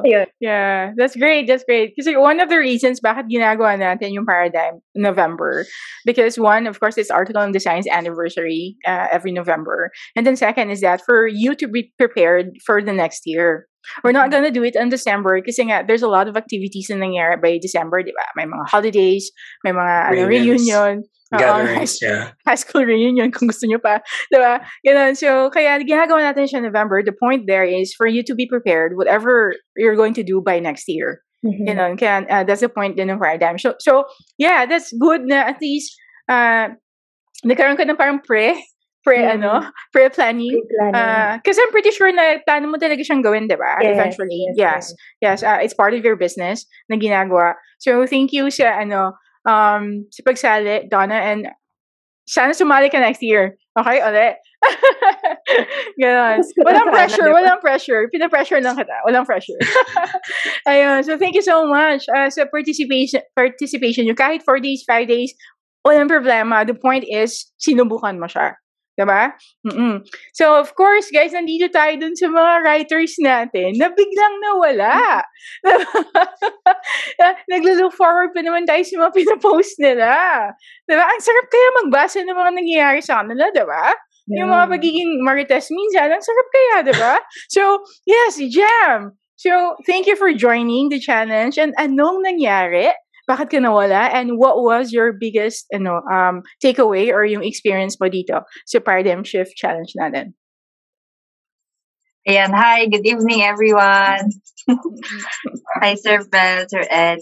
Ayun. Yeah, that's great. That's great. Kasi one of the reasons bakit ginagawa natin yung paradigm November because one, of course, it's Article on Design's anniversary uh, every November, and then second is that for you to be prepared for the next year. We're not gonna do it in December kasi nga there's a lot of activities na nangyari by December, di ba? May mga holidays, may mga ano, Reunions. reunion, Gatherings, yeah. high school reunion kung gusto nyo pa. Diba? Ganun. So, kaya ginagawa natin siya November. The point there is for you to be prepared whatever you're going to do by next year. Mhm. Ganun. Kaya uh, that's the point din ng paradigm. So, so, yeah, that's good na at least uh, nagkaroon ka ng parang pre, pre Mhm. ano, pre-planning. Pre-planning. Uh, kasi I'm pretty sure na plano mo talaga siyang gawin, diba? Yes, Eventually. yes, Yes. Yes, uh, it's part of your business na ginagawa. So, thank you sa, ano, um, sa pagsali, Donna, and sana sumali ka next year. Okay, ulit. Ganon. Walang pressure, walang pressure. Pina-pressure lang kita. Walang pressure. Ayun. So, thank you so much uh, sa participation, participation nyo. Kahit 4 days, 5 days, walang problema. The point is, sinubukan mo siya. Diba? Mm-mm. So, of course, guys, nandito tayo dun sa mga writers natin na biglang nawala. Naglo-look forward pa naman tayo sa mga pinapost nila. Diba? Ang sarap kaya magbasa ng mga nangyayari sa kanila, diba? Yung mga pagiging marites minsan, ang sarap kaya, diba? So, yes, jam! So, thank you for joining the challenge. And anong nangyari? Bakit ka nawala? And what was your biggest ano, um, takeaway or yung experience mo dito sa Paradigm Shift Challenge natin? Ayan, hi, good evening everyone. hi Sir Bell, Sir Ed,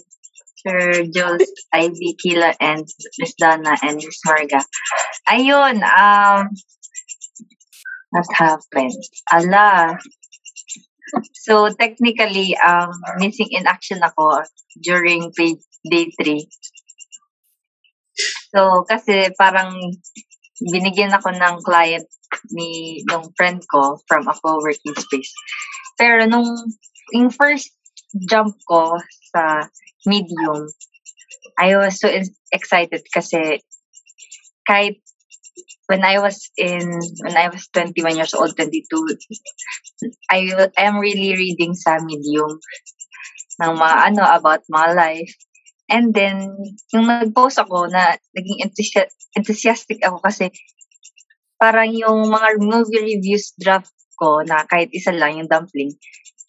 Sir Jules, Ivy, Kila, and Miss Donna, and Miss Marga. Ayun, um, what happened? Ala. So, technically, um, missing in action ako during page day 3. So, kasi parang binigyan ako ng client ni nung friend ko from a co-working space. Pero nung yung first jump ko sa medium, I was so excited kasi kahit when I was in when I was 21 years old, 22, I I am really reading sa medium ng mga ano about my life. And then, yung nag-post ako na naging enthusi- enthusiastic ako kasi parang yung mga movie reviews draft ko na kahit isa lang yung dumpling,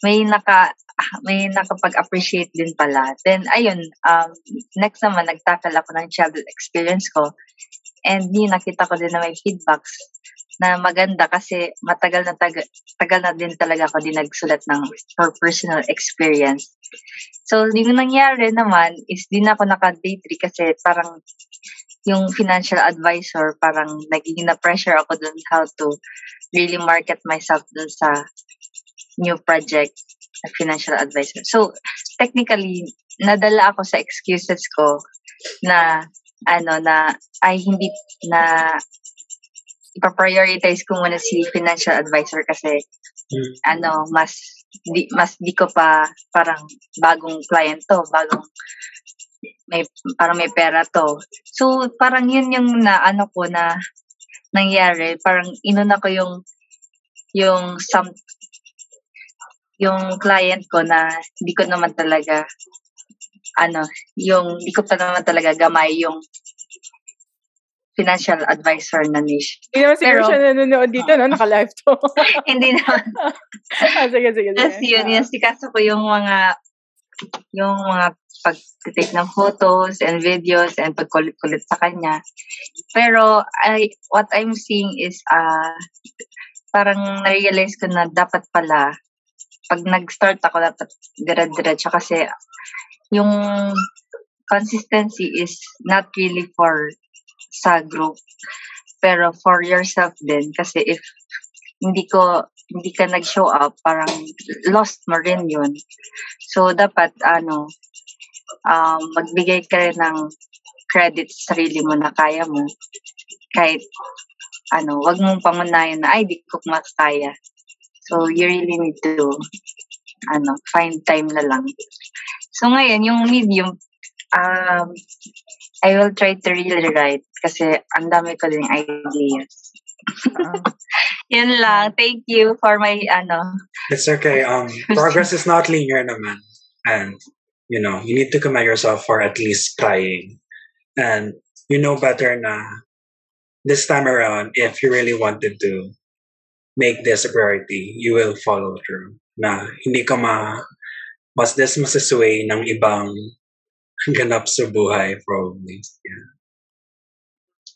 may naka may nakapag-appreciate din pala. Then, ayun, um, next naman, nagtakal ako ng childhood experience ko. And yun, nakita ko din na may feedbacks na maganda kasi matagal na tagal, tagal na din talaga ako din nagsulat ng for personal experience. So, yung nangyari naman is din ako naka-day 3 kasi parang yung financial advisor, parang naging na-pressure ako dun how to really market myself dun sa new project na financial advisor. So, technically, nadala ako sa excuses ko na ano na ay hindi na ipa-prioritize ko muna si financial advisor kasi Mm. ano mas di, mas di ko pa parang bagong client to, bagong may parang may pera to. So parang yun yung na ano ko na nangyari, parang inuna ko yung yung some yung client ko na hindi ko naman talaga ano, yung hindi ko pa naman talaga gamay yung financial advisor na niche. Hindi naman siguro Pero- siya nanonood dito, no? Naka-live to. Hindi naman. ah, sige, sige, sige. Tapos yun, Ah. yung sikaso ko yung mga yung mga pag-take ng photos and videos and pagkulit-kulit sa kanya. Pero I, what I'm seeing is uh, parang na-realize ko na dapat pala pag nag-start ako dapat dire-diretso kasi yung consistency is not really for sa group pero for yourself din kasi if hindi ko hindi ka nag-show up, parang lost mo rin yun. So, dapat, ano, um, magbigay ka rin ng credit sa sarili mo na kaya mo. Kahit, ano, wag mong pangunayan na, ay, di ko makakaya. So, you really need to, ano, find time na lang. So, ngayon, yung medium, um, I will try to really write kasi ang dami ko din ideas. Yun lang. Thank you for my, ano, It's okay. Um, progress is not linear naman. And, you know, you need to commend yourself for at least trying. And you know better na this time around, if you really wanted to make this a priority, you will follow through. Na hindi ka ma mas this masasway ng ibang ganap sa buhay probably. Yeah.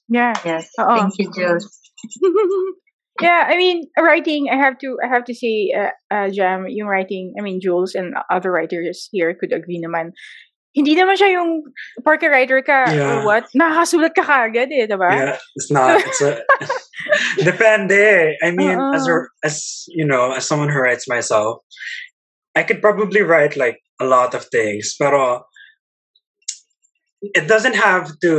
Yeah. yes. Oo. Thank you, Jules. yeah, I mean, writing. I have to. I have to say, uh, uh, Jam, yung writing. I mean, Jules and other writers here could agree naman. Hindi naman siya yung porke writer ka Yeah. or what. Nakakasulat ka kagad eh, diba? Yeah, it's not. It's a depende. I mean, as a, Uh-uh. as you know, as someone who writes myself, I could probably write like a lot of things, pero it doesn't have to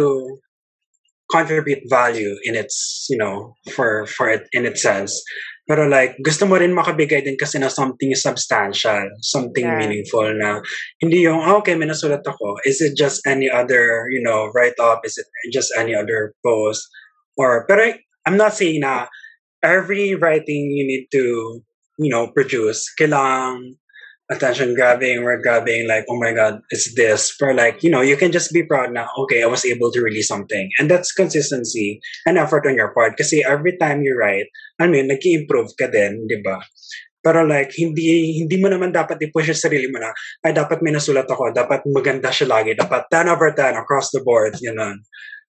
contribute value in its, you know, for for it in its sense. Pero like, gusto mo rin makabigay din kasi na something substantial, something Yeah. meaningful na hindi yung, "Ah, okay, may nasulat ako. Is it just any other, you know, write-up? Is it just any other post? Or, pero I'm not saying na every writing you need to, you know, produce, kailangang attention grabbing, word grabbing, like, oh my God, it's this. But like, you know, you can just be proud now okay, I was able to release something. And that's consistency and effort on your part. Kasi every time you write, I mean, nag-improve ka din, di ba? Pero like, hindi hindi mo naman dapat i-push yung sarili mo na, ay, dapat may nasulat ako, dapat maganda siya lagi, dapat 10 over 10 across the board, you know.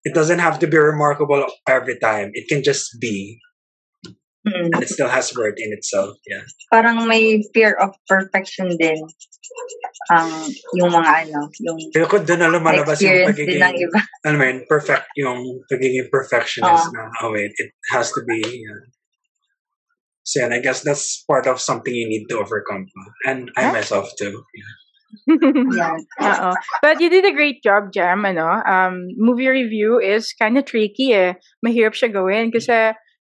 It doesn't have to be remarkable every time. It can just be. Mm. And it still has worth in itself. Yeah. Parang may fear of perfection din. Ang yung mga ano, yung Kaya ko doon na lumalabas yung pagiging, ng iba. ano yun, perfect, yung pagiging perfectionist na, oh wait, it has to be, yeah. So yeah, I guess that's part of something you need to overcome. And I Yeah. myself too. Yeah. Yan. Oo. But you did a great job, Jam. Ano? Um, movie review is kind of tricky eh. Mahirap siya gawin kasi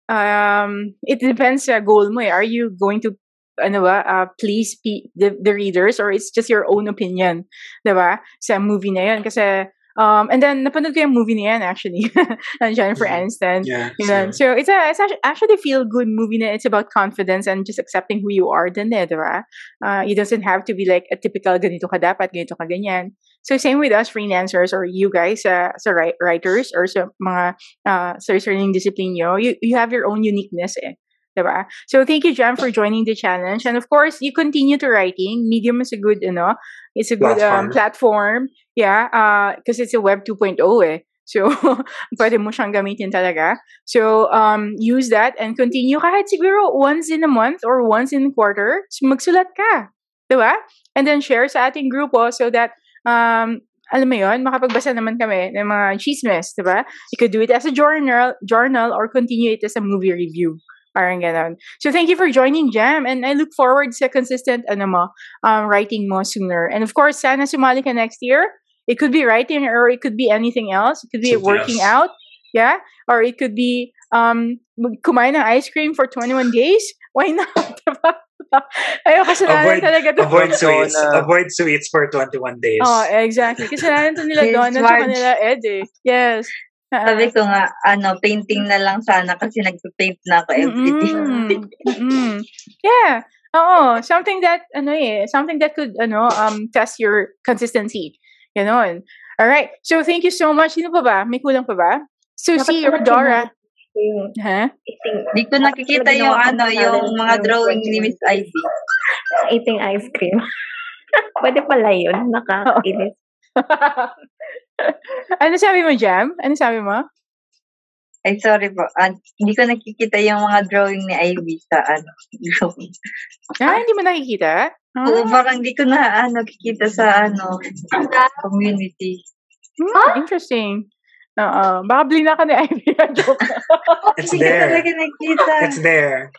um, it depends sa goal mo eh. Are you going to ano ba, uh, please pe- the, the readers or it's just your own opinion, 'di ba? Sa movie na 'yan kasi um, and then napanood ko yung movie na 'yan actually. ng Jennifer Mhm. Aniston. Yeah. Yun. So, So, it's a it's actually feel good movie na it's about confidence and just accepting who you are din eh, di ba? Uh, it doesn't have to be like a typical ganito ka dapat, ganito ka ganyan. So same with us freelancers or you guys uh, sa wri- writers or sa mga uh, sa certain discipline nyo, you, you have your own uniqueness eh. Diba? So thank you, Jam, for joining the challenge. And of course, you continue to writing. Medium is a good, you know, it's a good Platform. um, platform. Yeah, because it's a web 2.0 eh. So, pwede mo siyang gamitin talaga. So, um, use that and continue kahit siguro once in a month or once in a quarter, magsulat ka. Diba? And then share sa ating grupo so that, um, alam mo yun, makapagbasa naman kami ng mga chismes, diba? You could do it as a journal, journal or continue it as a movie review. Parang ganon. So, thank you for joining Jam and I look forward sa consistent, ano mo, um, writing mo sooner. And of course, sana sumali ka next year. It could be writing or it could be anything else. It could be Something working else. out. Yeah. Or it could be um kumain ng ice cream for 21 days. Why not? Diba? Ayaw kasalanan Avoid- talaga to. Avoid sweets. Donna. Avoid sweets for 21 days. Oh, exactly. Kasalanan to nila Yes, Donna Marge. kanila Ed eh. Yes. Ah, Sabi ko nga, ano, painting na lang sana kasi nagpa-paint na ako everyday. Mm-mm. Mm-mm. Yeah. Oo, something that ano eh, something that could ano um test your consistency. Ganon. All right. So thank you so much. Sino pa ba? May kulang pa ba? So Dapat si Dora. Yung Ha? eating, Di ko nakikita yung ko ano, yung mga drawing ni 21 Miss Ivy. eating ice cream. Pwede pala yun. Nakakainis. ano sabi mo, Jam? Ano sabi mo? Ay, sorry po. Ah, hindi ko nakikita yung mga drawing ni Ivy sa ano. Ah, hindi mo nakikita? Oo, Ah, parang di ko na ano, nakikita sa ano, community. hmm, interesting. Oo. Baka blina ka ni Ivy. Joke. It's Hindi there. talaga nakita. It's there.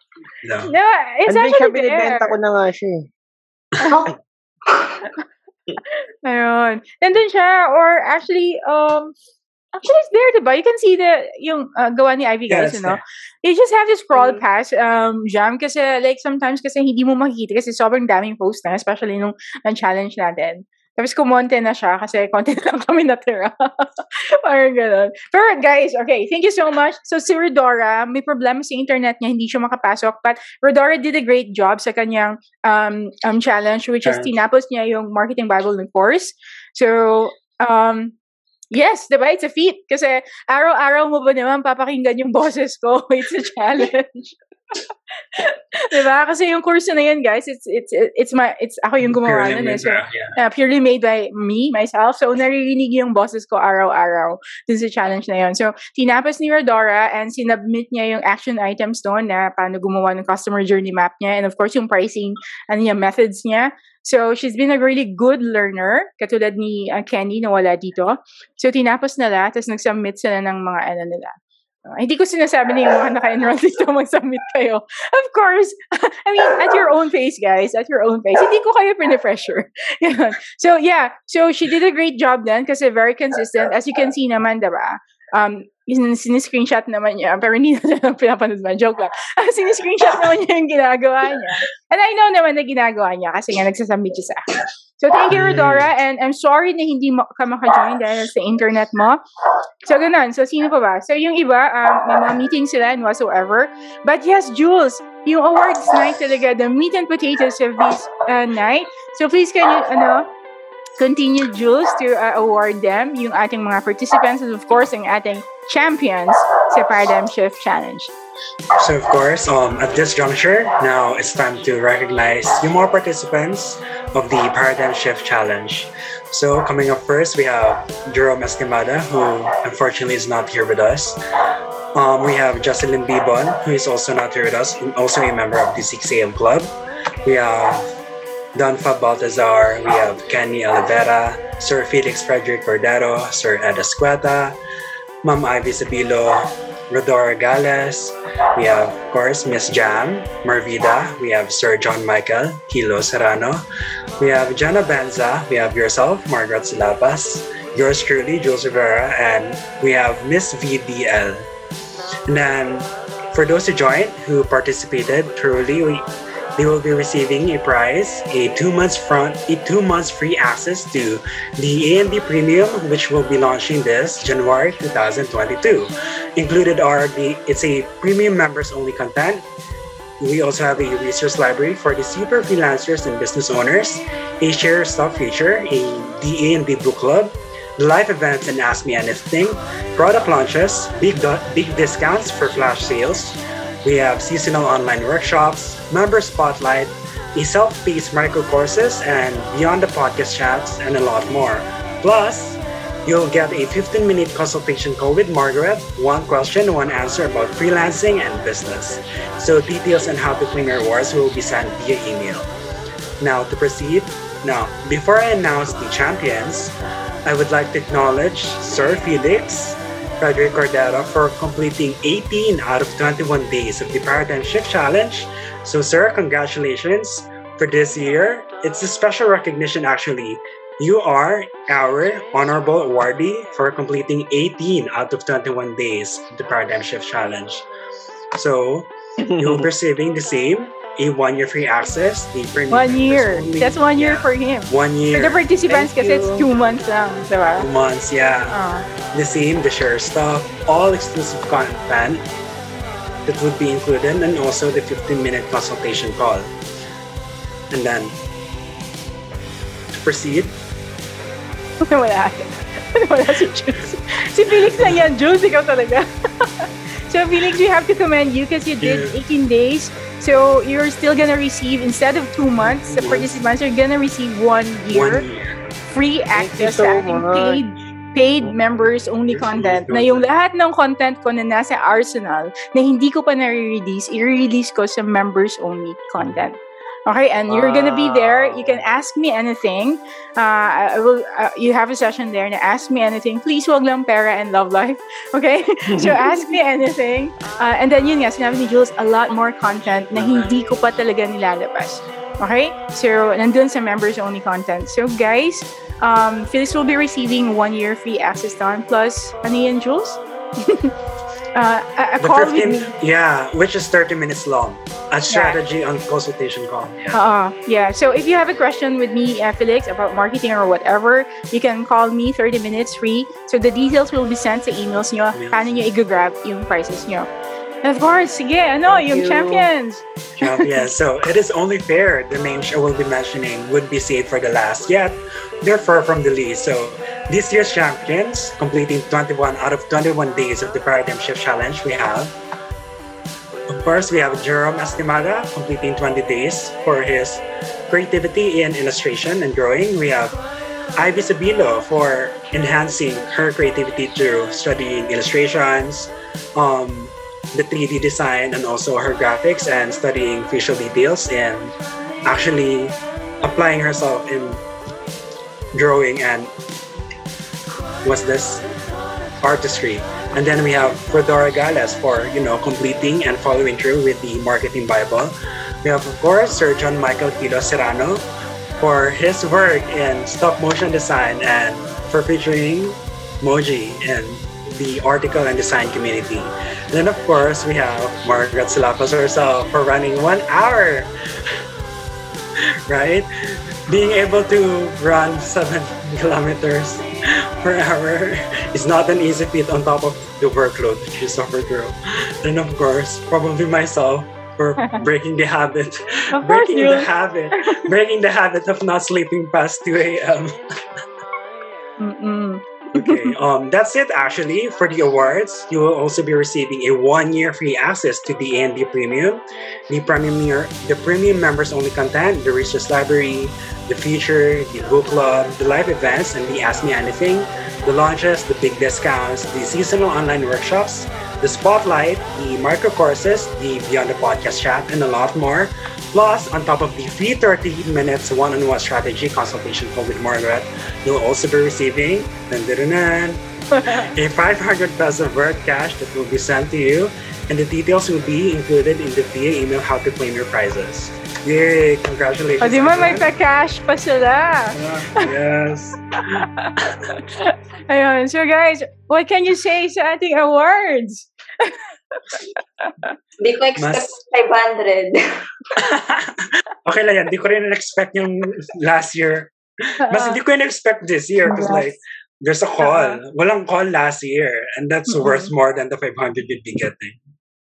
No. no, it's siya, actually there. binibenta ko na nga siya eh. Ayun. Nandun siya, or actually, um, actually it's there, diba? You can see the, yung uh, gawa ni Ivy Yeah, guys, it's you know? there. You just have to scroll past um, Jam kasi like sometimes kasi hindi mo makikita kasi sobrang daming post na, especially nung ang challenge natin. Tapos kumonte na siya kasi konti na lang kami natira. Parang ganun. Pero guys, okay, thank you so much. So si Rodora, may problema sa internet niya, hindi siya makapasok. But Rodora did a great job sa kanyang um, um challenge which is tinapos niya yung Marketing Bible ng course. So, um, Yes, diba? It's a feat. Kasi araw-araw mo ba naman papakinggan yung boses ko? It's a challenge. diba? Kasi yung course na yun, guys, it's it's it's my it's ako yung gumawa nun eh. So, yeah. uh, purely made by me, myself. So, naririnig yung boses ko araw-araw dun sa challenge na yun. So, tinapos ni Rodora and sinubmit niya yung action items doon na paano gumawa ng customer journey map niya and of course yung pricing ano niya, methods niya. So, she's been a really good learner, katulad ni uh, Kenny na wala dito. So, tinapos nila, tapos nag-submit sila ng mga ano nila. Uh, hindi ko sinasabi na yung mga naka-enroll dito mag-submit kayo. Of course, I mean, at your own pace, guys. At your own pace. Hindi ko kayo pinipressure. So, yeah. So, she did a great job then kasi very consistent. As you can see naman, diba? Um, sin- siniscreenshot naman niya. Pero hindi na pinapanood man. Joke lang. siniscreenshot naman niya yung ginagawa niya. And I know naman na ginagawa niya kasi nga nagsasubmit siya sa akin. So, thank you, Rodora. And I'm sorry na hindi mo ka maka-join dahil sa internet mo. So, ganun. So, sino pa ba? So, yung iba, um, may mga meetings sila and whatsoever. But yes, Jules, yung awards night talaga, the meat and potatoes of this uh, night. So, please can you, ano, continue, Jules, to uh, award them, yung ating mga participants, and of course, ang ating champions sa Paradigm Shift Challenge. So of course, um, at this juncture, now it's time to recognize yung more participants of the Paradigm Shift Challenge. So coming up first, we have Jerome Escamada, who unfortunately is not here with us. Um, we have Jocelyn Bibon, who is also not here with us, and also a member of the 6 a.m. Club. We have Don Fab Baltazar, we have Kenny Oliveira, Sir Felix Frederick Cordero, Sir Ed Escueta, Ivy Sabilo, Rodora Gales, we have, of course, Miss Jam, Marvida, we have Sir John Michael, Kilo Serrano, we have Jana Benza, we have yourself, Margaret Silapas, yours truly, Jules Rivera, and we have Miss VDL. And then, for those who joined, who participated truly, we, they will be receiving a prize, a two months front, a two months free access to the A&D Premium, which will be launching this January 2022. Included are the it's a premium members only content. We also have a resource library for the super freelancers and business owners, a share stuff feature, a the A&D book club, live events and Ask Me Anything, product launches, big big discounts for flash sales, We have seasonal online workshops, member spotlight, a self-paced micro courses, and beyond the podcast chats, and a lot more. Plus, you'll get a 15-minute consultation call with Margaret, one question, one answer about freelancing and business. So details on how to claim your awards will be sent via email. Now to proceed, now before I announce the champions, I would like to acknowledge Sir Felix Frederick Cordero for completing 18 out of 21 days of the Paradigm Shift Challenge. So, sir, congratulations for this year. It's a special recognition, actually. You are our honorable awardee for completing 18 out of 21 days of the Paradigm Shift Challenge. So, you'll be receiving the same a one year free access. The premium One year. only. That's one year Yeah. for him. One year. For the participants Thank kasi it's two months lang, diba? Two months, yeah. Ah. the same, the share stuff, all exclusive content that would be included, and also the 15 minute consultation call. And then, to proceed, Wala. Wala si Jules. Si Felix lang yan. Jules, ikaw talaga. so, Felix, we have to commend you because you did Yeah. 18 days. So, you're still gonna receive, instead of two months, the participants are gonna receive one year one year. free access so sa ating paid paid members only content na yung lahat ng content ko na nasa Arsenal na hindi ko pa na-release, i-release ko sa members only content. Okay, and you're gonna be there. You can ask me anything. Uh, I will. Uh, you have a session there na ask me anything. Please, wag lang pera and love life. Okay, so ask me anything. Uh, and then yun nga, sinabi ni Jules, a lot more content na hindi ko pa talaga nilalabas. Okay? So, nandun sa members only content. So, guys, um, Felix will be receiving one year free access down plus, ano yan, Jules? uh, a, call with 15 me. yeah, which is 30 minutes long. A strategy on consultation call. Yeah. Uh, yeah. So if you have a question with me, uh, Felix, about marketing or whatever, you can call me 30 minutes free. So the details will be sent sa emails nyo. Yes. Paano nyo i-grab yung prices nyo. Of course, sige, ano, Thank yung you. champions. yeah, so it is only fair the names I will be mentioning would be saved for the last, yet they're far from the least. So this year's champions, completing 21 out of 21 days of the Paradigm Shift Challenge, we have. Of course, we have Jerome Estimada completing 20 days for his creativity in illustration and drawing. We have Ivy Sabilo for enhancing her creativity through studying illustrations, um, the 3D design, and also her graphics and studying facial details and actually applying herself in drawing and what's this artistry. And then we have Fedora Gales for you know completing and following through with the marketing bible. We have of course Sir John Michael Tito Serrano for his work in stop motion design and for featuring Moji in the article and design community. And Then of course we have Margaret Silapos herself for running one hour. right? Being able to run seven kilometers per hour is not an easy feat on top of the workload that you suffer through. And of course, probably myself for breaking the habit. Breaking the habit. breaking the habit of not sleeping past 2 a.m. Okay, um, that's it actually for the awards. You will also be receiving a one-year free access to the A&D Premium, the premium the premium members only content, the research library, the feature, the book club, the live events, and the Ask Me Anything, the launches, the big discounts, the seasonal online workshops, the spotlight, the micro courses, the Beyond the Podcast chat, and a lot more. Plus, on top of the free 30 minutes one-on-one strategy consultation call with Margaret, you'll also be receiving a 500 peso worth cash that will be sent to you, and the details will be included in the via email how to claim your prizes. Yay! Congratulations! O, di ba may pa-cash pa sila? Yes. Ayun. So guys, what can you say sa ating awards? Hindi ko expect Mas- 500. okay lang yan. Di ko rin expect yung last year. Mas hindi ko in-expect this year because Yes. like, there's a call. Walang call last year. And that's Mhm. worth more than the 500 you'd be getting.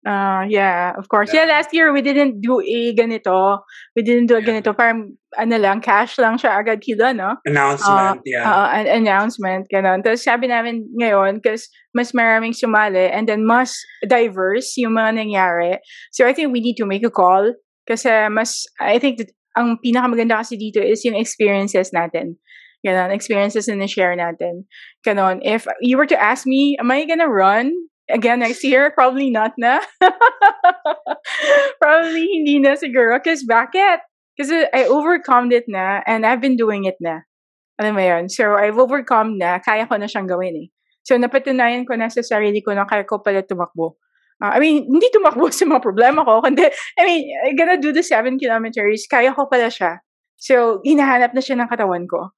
Uh, yeah, of course. Yeah. last year we didn't do a ganito. We didn't do a Yeah. ganito. Parang, ano lang, cash lang siya agad kilo, no? Announcement, yeah. Uh, an announcement, gano'n. Tapos sabi namin ngayon, because mas maraming sumali and then mas diverse yung mga nangyari. So I think we need to make a call kasi mas, I think that ang pinakamaganda kasi dito is yung experiences natin. Ganon, experiences na share natin. Ganon. If you were to ask me, am I gonna run again next year? Probably not na. Probably hindi na siguro. Because bakit? Kasi I overcome it na and I've been doing it na. Alam mo yun? So, I've overcome na. Kaya ko na siyang gawin eh. So, napatunayan ko na sa sarili ko na kaya ko pala tumakbo. Uh, I mean, hindi tumakbo sa mga problema ko. Kundi, I mean, I'm gonna do the seven kilometers. Kaya ko pala siya. So, hinahanap na siya ng katawan ko.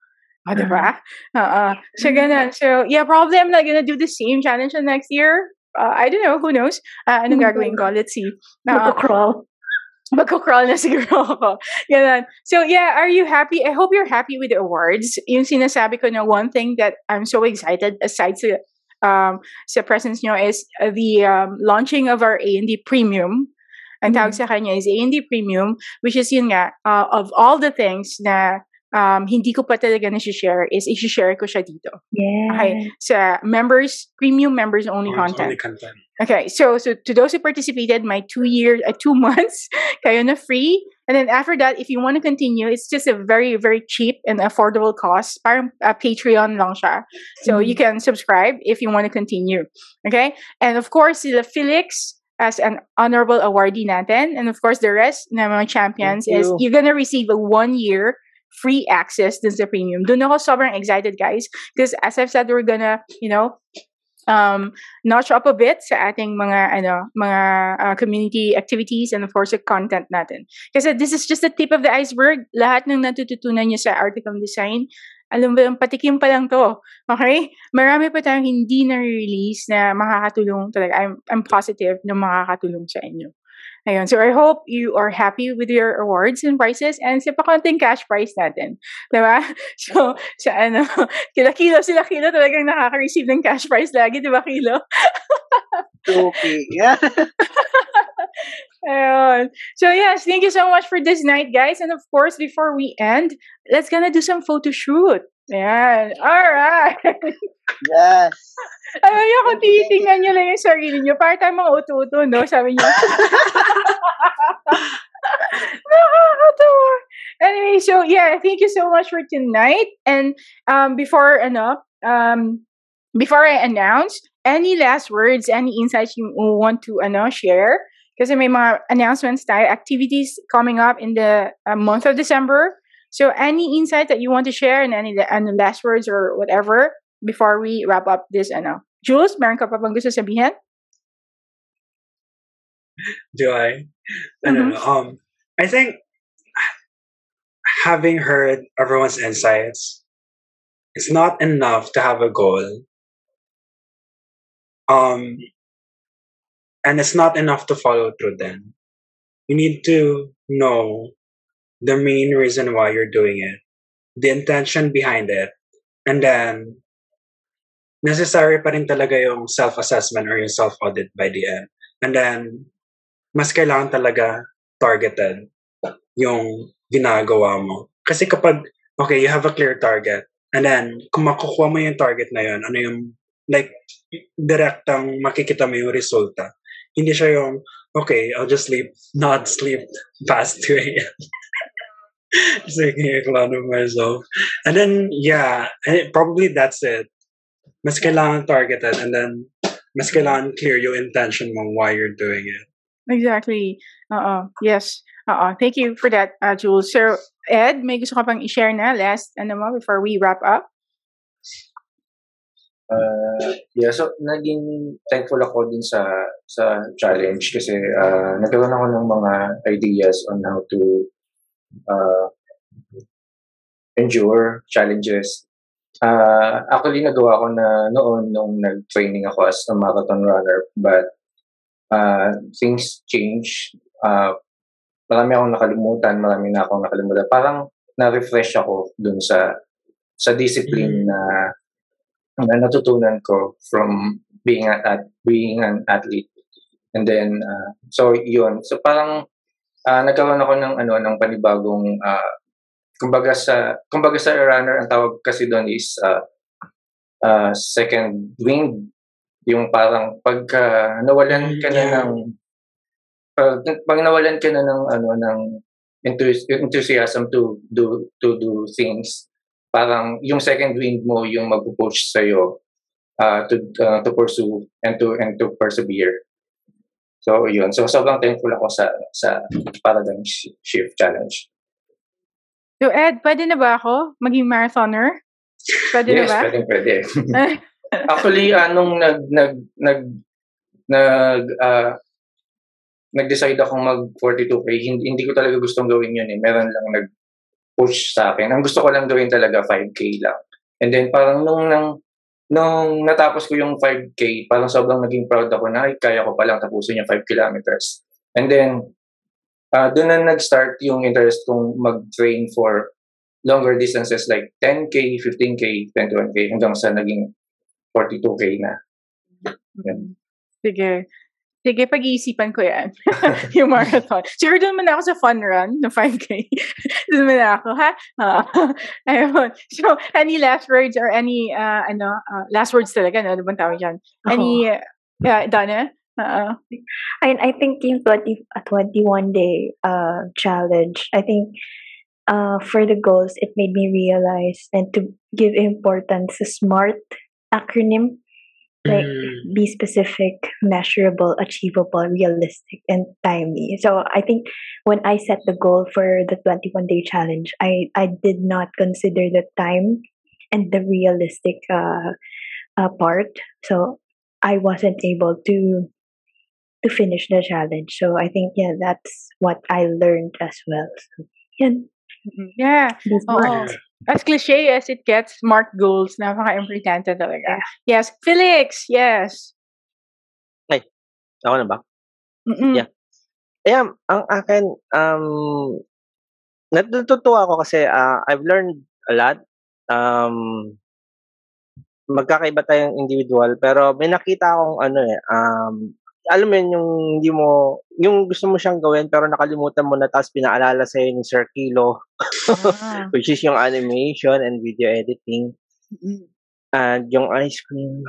Oh, diba? Uh, so, ganun. So, yeah, probably I'm not gonna do the same challenge next year. Uh, I don't know. Who knows? Uh, anong gagawin ko? Let's see. Uh, Magko-crawl. magko-crawl na siguro ako. Ganun. So, yeah, are you happy? I hope you're happy with the awards. Yung sinasabi ko na one thing that I'm so excited aside sa, um, sa presence nyo is the um, launching of our A&D Premium. Ang tawag sa kanya is A&D Premium, which is yun nga, uh, of all the things na um, hindi ko pa talaga na-share is i-share ko siya dito. Yeah. Okay. Sa members, premium members only Oh, content. only content. Okay, so so to those who participated, my two year, uh, two months, kayo na free. And then after that, if you want to continue, it's just a very very cheap and affordable cost. Parang uh, Patreon lang siya. So you can subscribe if you want to continue. Okay, and of course the Felix as an honorable awardee natin, and of course the rest na mga champions Thank is you're gonna receive a one year free access dun sa premium. Doon ako sobrang excited, guys. Because as I've said, we're gonna, you know, um, notch up a bit sa ating mga ano mga uh, community activities and of course the content natin. Kasi this is just the tip of the iceberg. Lahat ng natututunan niyo sa article design, alam mo yung patikim pa lang to. Okay? Marami pa tayong hindi na-release na makakatulong talaga. I'm, I'm positive na makakatulong sa inyo. Ayun. So I hope you are happy with your awards and prizes and sa pakonting cash prize natin. Diba? So, sa ano, kila kilo sila kilo talagang nakaka-receive ng cash prize lagi, di ba kilo? Okay. Yeah. Ayun. So yes, thank you so much for this night, guys. And of course, before we end, let's gonna do some photo shoot. Ayan. Alright. yes. Alam niyo, kung Thank you, thank titingnan niyo lang yung sarili niyo, para tayong mga uto-uto, no? Sabi niyo. Nakakatawa. Anyway, so yeah, thank you so much for tonight. And um, before, ano, um, before I announce, any last words, any insights you want to ano, share? Kasi may mga announcements tayo, activities coming up in the uh, month of December. So any insight that you want to share and any ano, last words or whatever before we wrap up this ano. Jules, meron ka pa bang gusto sabihin? Do I? I don't know. Um, I think having heard everyone's insights, it's not enough to have a goal. Um, and it's not enough to follow through then. You need to know the main reason why you're doing it, the intention behind it, and then necessary pa rin talaga yung self-assessment or yung self-audit by the end. And then, mas kailangan talaga targeted yung ginagawa mo. Kasi kapag, okay, you have a clear target, and then, kung makukuha mo yung target na yun, ano yung, like, direktang makikita mo yung resulta. Hindi siya yung, okay, I'll just sleep, not sleep past 2 a.m. just making a clown of myself. And then, yeah, and probably that's it. Mas kailangan targeted, and then, mas kailangan clear your intention mo why you're doing it. Exactly. Uh-uh. Yes. Uh-uh. Thank you for that, uh, Jules. So, Ed, may gusto ka pang i-share na last, ano mo, before we wrap up? Uh, yeah, so naging thankful ako din sa sa challenge kasi uh, nagkaroon ako ng mga ideas on how to uh, endure challenges. Uh, actually, nagawa ko na noon nung nag-training ako as a marathon runner but uh, things change. Uh, marami akong nakalimutan, marami na akong nakalimutan. Parang na-refresh ako dun sa sa discipline na na natutunan ko from being at being an athlete. And then, uh, so yun. So parang uh, nagkaroon ako ng ano ng panibagong uh, kumbaga sa kumbaga sa runner ang tawag kasi doon is uh, uh, second wind. Yung parang pagka nawalan ka na ng uh, pag nawalan ka na ng ano ng enthusiasm to do to do things parang yung second wind mo yung magpo-push sa iyo uh, to uh, to pursue and to and to persevere so yun so sobrang thankful ako sa sa paradigm shift challenge so Ed pwede na ba ako maging marathoner pwede yes, na ba pwede pwede actually anong nag nag nag nag uh, nag-decide akong mag 42k, hindi, hindi ko talaga gustong gawin yun eh. Meron lang nag-push sa akin. Ang gusto ko lang gawin talaga 5k lang. And then parang nung nang nung natapos ko yung 5k, parang sobrang naging proud ako na ay kaya ko palang tapusin yung 5 kilometers. And then uh, doon na nag-start yung interest kong mag-train for longer distances like 10k, 15k, 21k hanggang sa naging 42k na. Yan. Sige. Sige, pag-iisipan ko yan. yung marathon. Siguro doon muna ako sa fun run, ng 5K. doon muna ako, ha? Uh, ayun. So, any last words or any, uh, ano, uh, last words talaga, no? Ano bang tawag dyan? Any, uh, Donna? Uh, I, I think yung 20, uh, 21 day uh, challenge, I think uh, for the goals, it made me realize and to give importance to SMART acronym like Mm. be specific measurable achievable realistic and timely. So i think when i set the goal for the 21 day challenge i i did not consider the time and the realistic uh, uh part. So i wasn't able to to finish the challenge. So i think yeah that's what i learned as well. So yeah yeah. Oo. As cliche as it gets, smart goals, napaka-importante talaga. Yes. Felix, yes. Ako na ba? Mm-mm. Yeah. Ayan, ang akin, um, natutuwa ako kasi uh, I've learned a lot. Um, magkakaiba tayong individual, pero may nakita akong ano eh, um, alam mo yun, yung hindi mo, yung gusto mo siyang gawin pero nakalimutan mo na tapos pinaalala sa'yo ni Sir Kilo, Ah. which is yung animation and video editing. Mm-mm. And yung ice cream.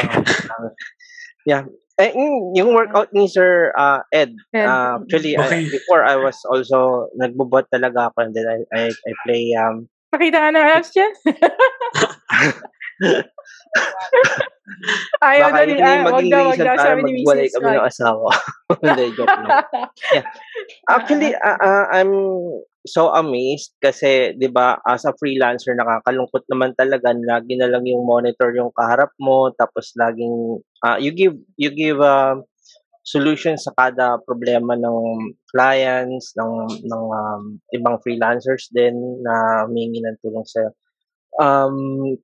Um, yeah. Eh, yung, workout ni Sir uh, Ed, uh, actually, I- Okay. before I was also, nagbubot talaga ako and then I, I, I play, um, Pakita nga ng dyan. Ayaw baka na ni, hindi ah, wag daw, wag para sabi ni Mrs. kami ng asawa. Hindi, joke lang. Actually, uh, uh, I'm so amazed kasi 'di ba as a freelancer nakakalungkot naman talaga lagi na lang yung monitor yung kaharap mo tapos laging uh, you give you give um solution sa kada problema ng clients ng ng um, ibang freelancers din na humingi ng tulong sa um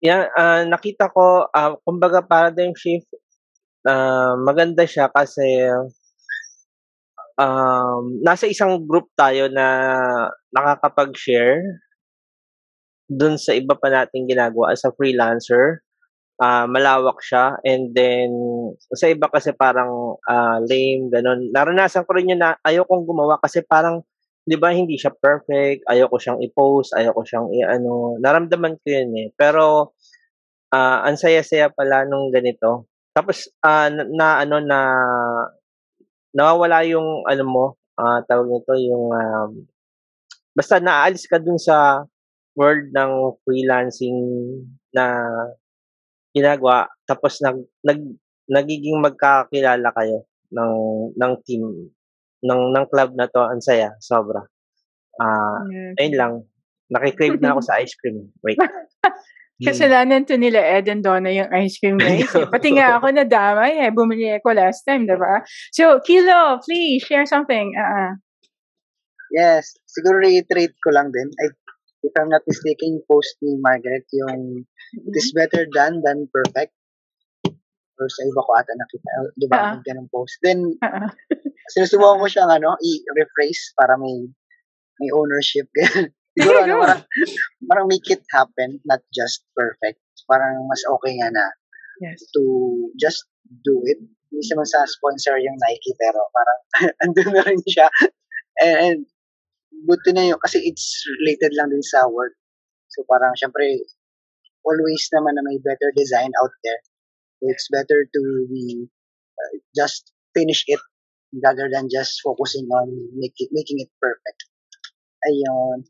yan ah, nakita ko ah, kumbaga paradigm shift ah, maganda siya kasi um, nasa isang group tayo na nakakapag-share dun sa iba pa nating ginagawa as a freelancer. Ah, malawak siya and then sa iba kasi parang ah, lame ganun. Naranasan ko rin yun na ayaw kong gumawa kasi parang 'di ba hindi siya perfect, ayaw ko siyang i-post, ayaw ko siyang i-ano. Naramdaman ko yun eh. Pero ah, ang saya-saya pala nung ganito. Tapos ah, na, na ano na nawawala yung ano mo, ah, tawag nito yung um, basta naaalis ka dun sa world ng freelancing na ginagawa tapos nag, nag nagiging magkakilala kayo ng ng team ng ng club na to ang saya sobra ah Yes. ayun lang nakikrave na ako sa ice cream wait Kasalanan to nila Ed and Donna yung ice cream guys. eh. Pati nga ako nadamay eh. Bumili ako last time, diba? So, Kilo, please, share something. Uh, Yes, siguro reiterate ko lang din. I, if I'm not mistaken, post ni Margaret, yung it is better done than perfect. Or sa iba ko ata nakita, di ba, Ah. may ganong post. Then, uh, sinusubukan ko siyang ano, i-rephrase para may may ownership. Siguro, ano, parang, parang make it happen, not just perfect. Parang mas okay nga na yes. to just do it hindi naman sa sponsor yung Nike, pero parang andun na rin siya. And, and buti na yun, kasi it's related lang din sa work. So parang syempre, always naman na may better design out there. It's better to be uh, just finish it rather than just focusing on make it, making it perfect. Ayun.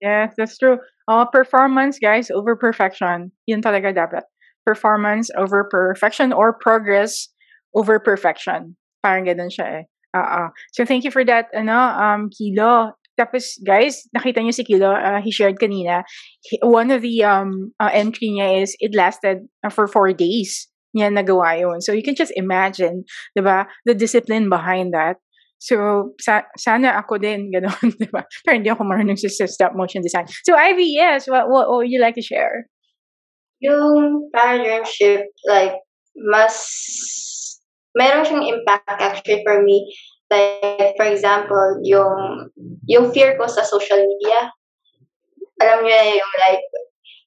Yes, that's true. Oh, performance, guys, over perfection. Yun talaga dapat. Performance over perfection or progress over perfection. Parang ganun siya eh. Oo. So, thank you for that, ano, um, Kilo. Tapos, guys, nakita niyo si Kilo, uh, he shared kanina, he, one of the um, uh, entry niya is, it lasted uh, for four days niya nagawa yun. So, you can just imagine, di ba, the discipline behind that. So, sa sana ako din, gano'n, di ba? Pero hindi ako marunong sa stop motion design. So, Ivy, yes, what, what, what would you like to share? Yung paradigmship, like, mas, meron siyang impact actually for me. Like, for example, yung, yung fear ko sa social media. Alam niyo na yung like,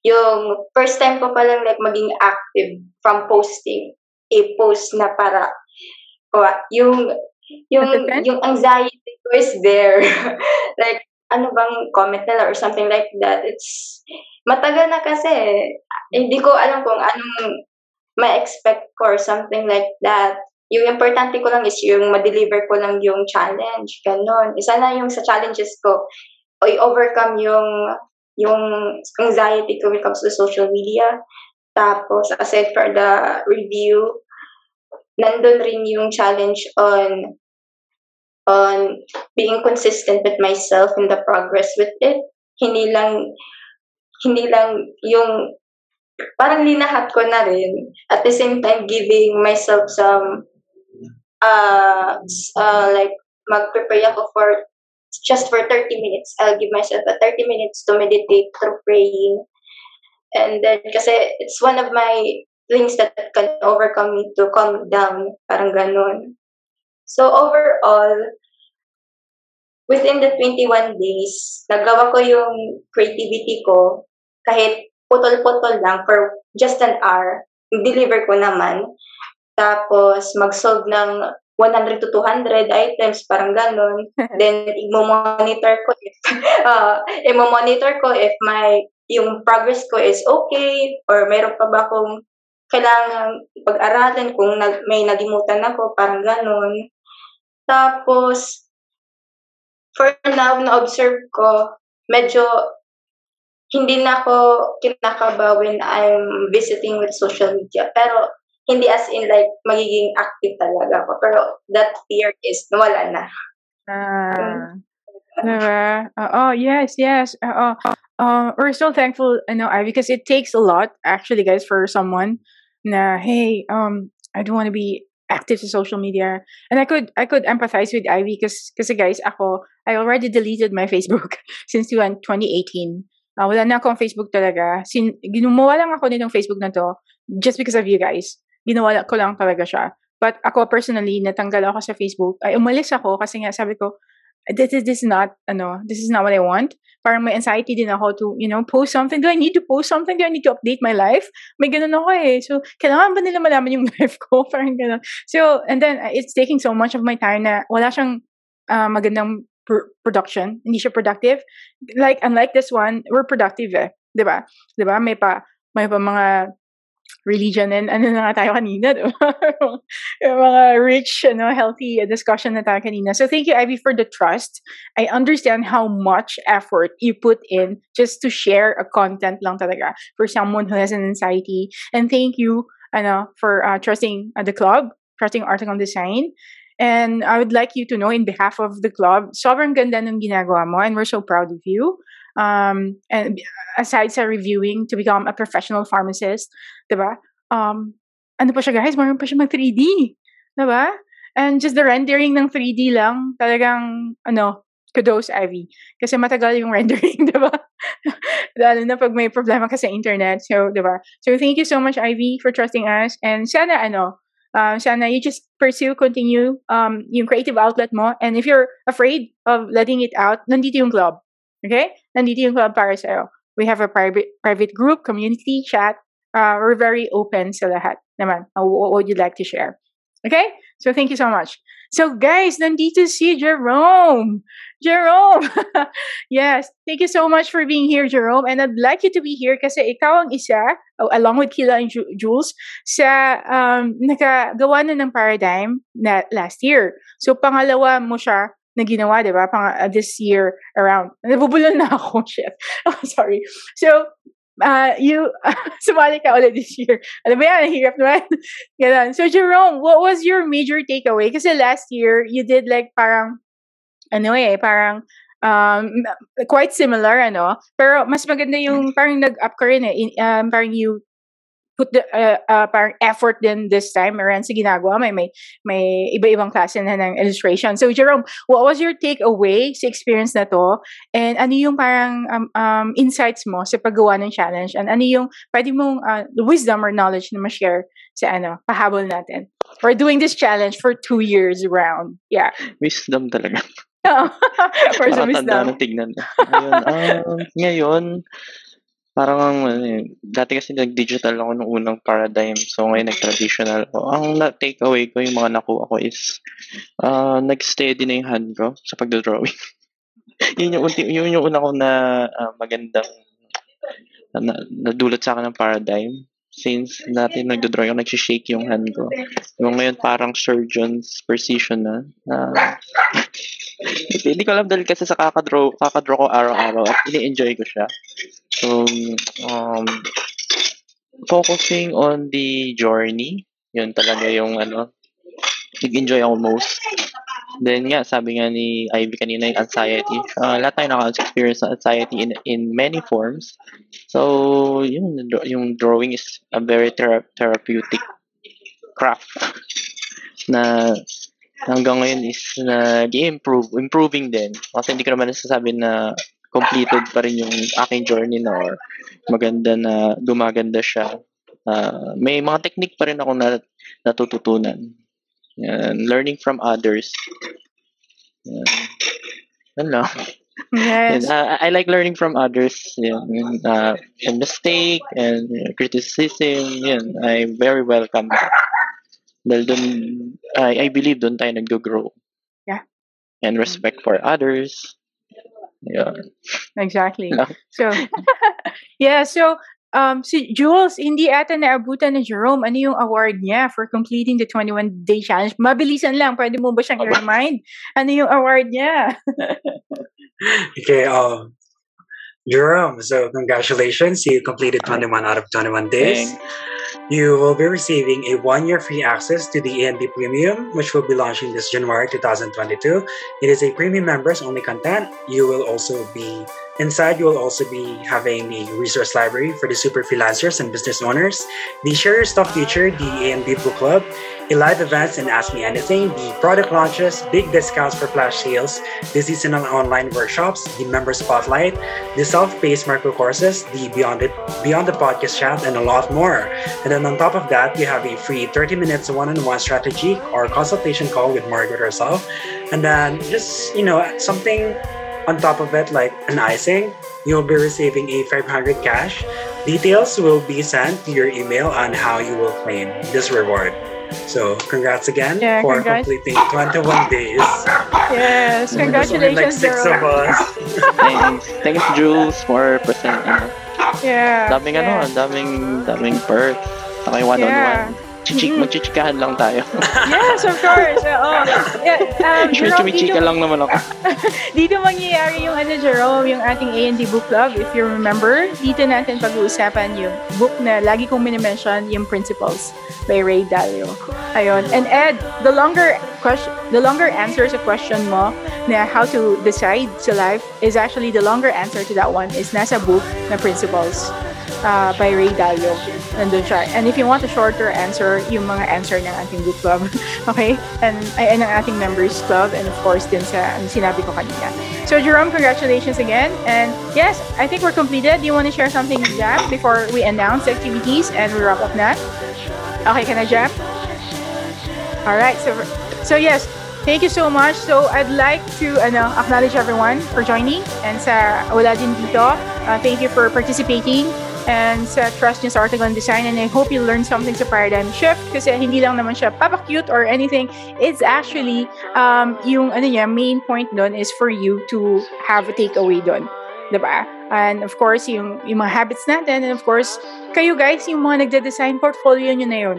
yung first time ko palang like maging active from posting a post na para, yung yung yung anxiety ko is there. like, ano bang comment nila or something like that. It's, matagal na kasi. Hindi ko alam kung anong ma-expect ko or something like that. Yung importante ko lang is yung ma-deliver ko lang yung challenge. Ganon. Isa na yung sa challenges ko. O i-overcome yung yung anxiety ko when it comes to social media. Tapos, aside for the review, nandun rin yung challenge on on being consistent with myself in the progress with it. Hindi lang hindi lang yung parang linahat ko na rin at the same time giving myself some uh, uh like mag-prepare ako for just for 30 minutes. I'll give myself a 30 minutes to meditate through praying. And then, kasi it's one of my things that can overcome me to calm down. Parang ganun. So, overall, within the 21 days, nagawa ko yung creativity ko kahit putol-putol lang for just an hour. Deliver ko naman. Tapos, mag-solve ng 100 to 200 items, parang ganun. Then, i-monitor ko if, uh, i-monitor ko if my, yung progress ko is okay, or meron pa ba akong kailangan pag-aralan kung nag, may nagimutan ako, parang ganun. Tapos, for now, na-observe ko, medyo hindi na ako kinakaba when I'm visiting with social media. Pero, hindi as in like magiging active talaga ako. Pero that fear is nawala na. Ah. Diba? oh yes, yes. Oo. Uh, we're so thankful, you know, Ivy, because it takes a lot, actually, guys, for someone na, hey, um, I don't want to be active sa social media. And I could I could empathize with Ivy because kasi guys, ako, I already deleted my Facebook since 2018. Uh, wala na akong Facebook talaga. Sin ginumawa lang ako nitong Facebook na to just because of you guys. Ginawa ko lang talaga siya. But ako personally, natanggal ako sa Facebook. Ay, umalis ako kasi nga sabi ko, this is, this is not, ano, this is not what I want. Parang may anxiety din ako to, you know, post something. Do I need to post something? Do I need to update my life? May ganun ako eh. So, kailangan ba nila malaman yung life ko? Parang ganun. So, and then, uh, it's taking so much of my time na wala siyang uh, magandang pr- production. Hindi siya productive. Like, unlike this one, we're productive eh. Diba? Diba? May pa, may pa mga religion and ano na tayo kanina, diba? yung mga rich, ano, healthy discussion na tayo kanina. So thank you, Ivy, for the trust. I understand how much effort you put in just to share a content lang talaga for someone who has an anxiety. And thank you, ano, for uh, trusting uh, the club, trusting Art on Design. And I would like you to know in behalf of the club, sobrang ganda ng ginagawa mo and we're so proud of you. Um, and aside sa reviewing to become a professional pharmacist, diba? Um, ano pa siya guys, meron pa siya mag 3D. Diba? And just the rendering ng 3D lang, talagang, ano, kudos, Ivy. Kasi matagal yung rendering, diba? Lalo na pag may problema ka sa internet. So, diba? So, thank you so much, Ivy, for trusting us. And sana, ano, uh, sana you just pursue, continue um, yung creative outlet mo. And if you're afraid of letting it out, nandito yung club. Okay? Nandito yung club para sa'yo. We have a private private group, community, chat. Uh, we're very open sa lahat naman. Uh, what would you like to share? Okay? So thank you so much. So guys, nandito si Jerome. Jerome! yes, thank you so much for being here, Jerome. And I'd like you to be here kasi ikaw ang isa, oh, along with Kila and Jules, sa um, nakagawa na ng paradigm na last year. So pangalawa mo siya na ginawa, di ba? Pang, uh, this year around. Nabubulol na ako, shit. Oh, sorry. So, uh, you, sumali ka ulit this year. Ano ba yan? Hirap naman. Ganun. So, Jerome, what was your major takeaway? Kasi last year, you did like parang ano eh, parang um, quite similar, ano. Pero mas maganda yung parang nag-up ka rin eh. In, um, parang you put the uh, uh, parang effort din this time around sa ginagawa. May, may, may iba-ibang klase na ng illustration. So, Jerome, what was your takeaway sa experience na to? And ano yung parang um, um, insights mo sa paggawa ng challenge? And ano yung pwede mong uh, wisdom or knowledge na ma-share sa ano, pahabol natin? We're doing this challenge for two years round. Yeah. Wisdom talaga. for some Nakatanda wisdom. ng tignan. Ayun, um, ngayon, parang ano eh, dati kasi nag-digital ako nung unang paradigm. So ngayon nag-traditional ako. Ang na- takeaway ko, yung mga nakuha ko is uh, nag-steady na yung hand ko sa pagdodrawing. yun yung ulti, yun yung una ko na ah, magandang na, nadulot sa akin ng paradigm. Since natin nagdodrawing ako, nagsishake yung hand ko. Yung ngayon parang surgeon's precision na. na hindi ko alam dahil kasi sa kakadraw, kakadraw ko araw-araw at ini-enjoy ko siya. So, um, focusing on the journey, yun talaga yung ano, nag-enjoy ako most. Then nga, sabi nga ni Ivy kanina yung anxiety. Uh, lahat tayo nakaka-experience ng anxiety in, in many forms. So, yung, yung drawing is a very thera- therapeutic craft na hanggang ngayon is nag-improve, improving din. Kasi hindi ko naman nasasabi na completed pa rin yung aking journey na or maganda na gumaganda siya. Uh, may mga technique pa rin ako na natututunan. Yan, learning from others. Yan. Yan lang. Yes. And, uh, I like learning from others. Yan, uh, and mistake and criticism. Yan, I very welcome that. Dahil dun, I, I believe doon tayo nag-grow. Yeah. And respect for others. Yeah. Exactly. So, yeah, so, um, si Jules, hindi ata naabutan ni Jerome. Ano yung award niya for completing the 21-day challenge? Mabilisan lang. Pwede mo ba siyang Aba. i-remind? Ano yung award niya? Okay, um, Jerome, so congratulations. You completed 21 out of 21 days. Thanks. You will be receiving a one year free access to the END Premium, which will be launching this January 2022. It is a premium members only content. You will also be inside, you will also be having the resource library for the super freelancers and business owners, the Share Your Stuff feature, the END Book Club, a live events and Ask Me Anything, the product launches, big discounts for flash sales, the seasonal online workshops, the member spotlight, the self-paced micro courses, the Beyond It, Beyond the Podcast chat, and a lot more. And then on top of that, you have a free 30 minutes one-on-one strategy or consultation call with Margaret herself. And then just, you know, something on top of it, like an icing, you'll be receiving a 500 cash. Details will be sent to your email on how you will claim this reward. So, congrats again Yeah, for congrats. completing 21 days. yes, There's only like congratulations, six of us. Thanks. Thanks, Jules, for presenting. Yeah. Daming ano, yeah. ang daming, daming perks. Saka yung one-on-one. Yeah. Chichik, Mhm. magchichikahan lang tayo. Yes, of course. Oo. Yeah, um, Sure, Jerome, chumichika dito, lang naman ako. dito mangyayari yung ano, Jerome, yung ating A&D Book Club. If you remember, dito natin pag-uusapan yung book na lagi kong minimension, yung Principles by Ray Dalio. Ayun. And Ed, the longer question, the longer answer sa question mo na how to decide sa life is actually the longer answer to that one is nasa book na Principles uh, by Ray Dalio. Nandun siya. And if you want a shorter answer, yung mga answer ng ating book club. okay? And ay, ng ating members club and of course din sa ang sinabi ko kanina. So Jerome, congratulations again. And yes, I think we're completed. Do you want to share something, Jam, before we announce the activities and we wrap up na? Okay, can I, Jam? All right. So, so yes, thank you so much. So I'd like to ano, acknowledge everyone for joining and sa wala din dito. Uh, thank you for participating. And sa trust niyo sa article and design and I hope you learned something sa paradigm shift kasi hindi lang naman siya papa-cute or anything. It's actually, um, yung ano niya, main point doon is for you to have a takeaway doon. 'di ba? And of course, yung, yung mga habits natin and of course, kayo guys, yung mga nagde-design portfolio nyo na yun.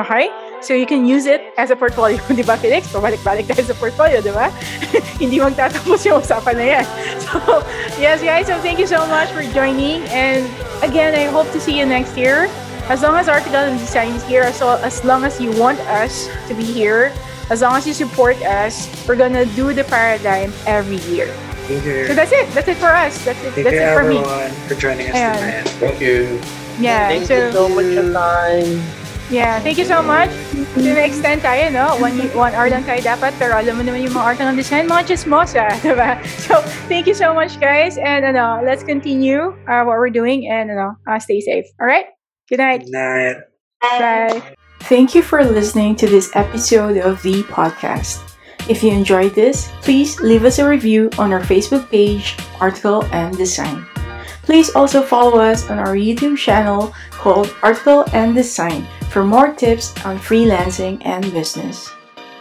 Okay? So you can use it as a portfolio, di ba Felix? Pabalik-balik tayo sa portfolio, di ba? Hindi magtatapos yung usapan na yan. So, yes guys, so thank you so much for joining. And again, I hope to see you next year. As long as Article and Design is here, as, as long as you want us to be here, as long as you support us, we're gonna do the paradigm every year. Thank you. So that's it. That's it for us. That's it. Thank that's it for me. everyone for joining us Ayan. tonight. Thank you. Yeah. Thank you so much for time. Yeah, thank you so much. Sina-extend tayo, no? One, one hour lang tayo dapat, pero alam mo naman yung mga art ng design, mga chismosa, diba? So, thank you so much, guys. And, ano, let's continue uh, what we're doing and, ano, uh, stay safe. All right? Good night. Good night. Bye. Thank you for listening to this episode of the podcast. If you enjoyed this, please leave us a review on our Facebook page, Article and Design. Please also follow us on our YouTube channel called Article and Design for more tips on freelancing and business.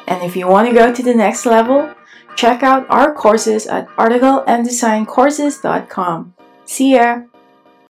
And if you want to go to the next level, check out our courses at articleanddesigncourses.com. See ya!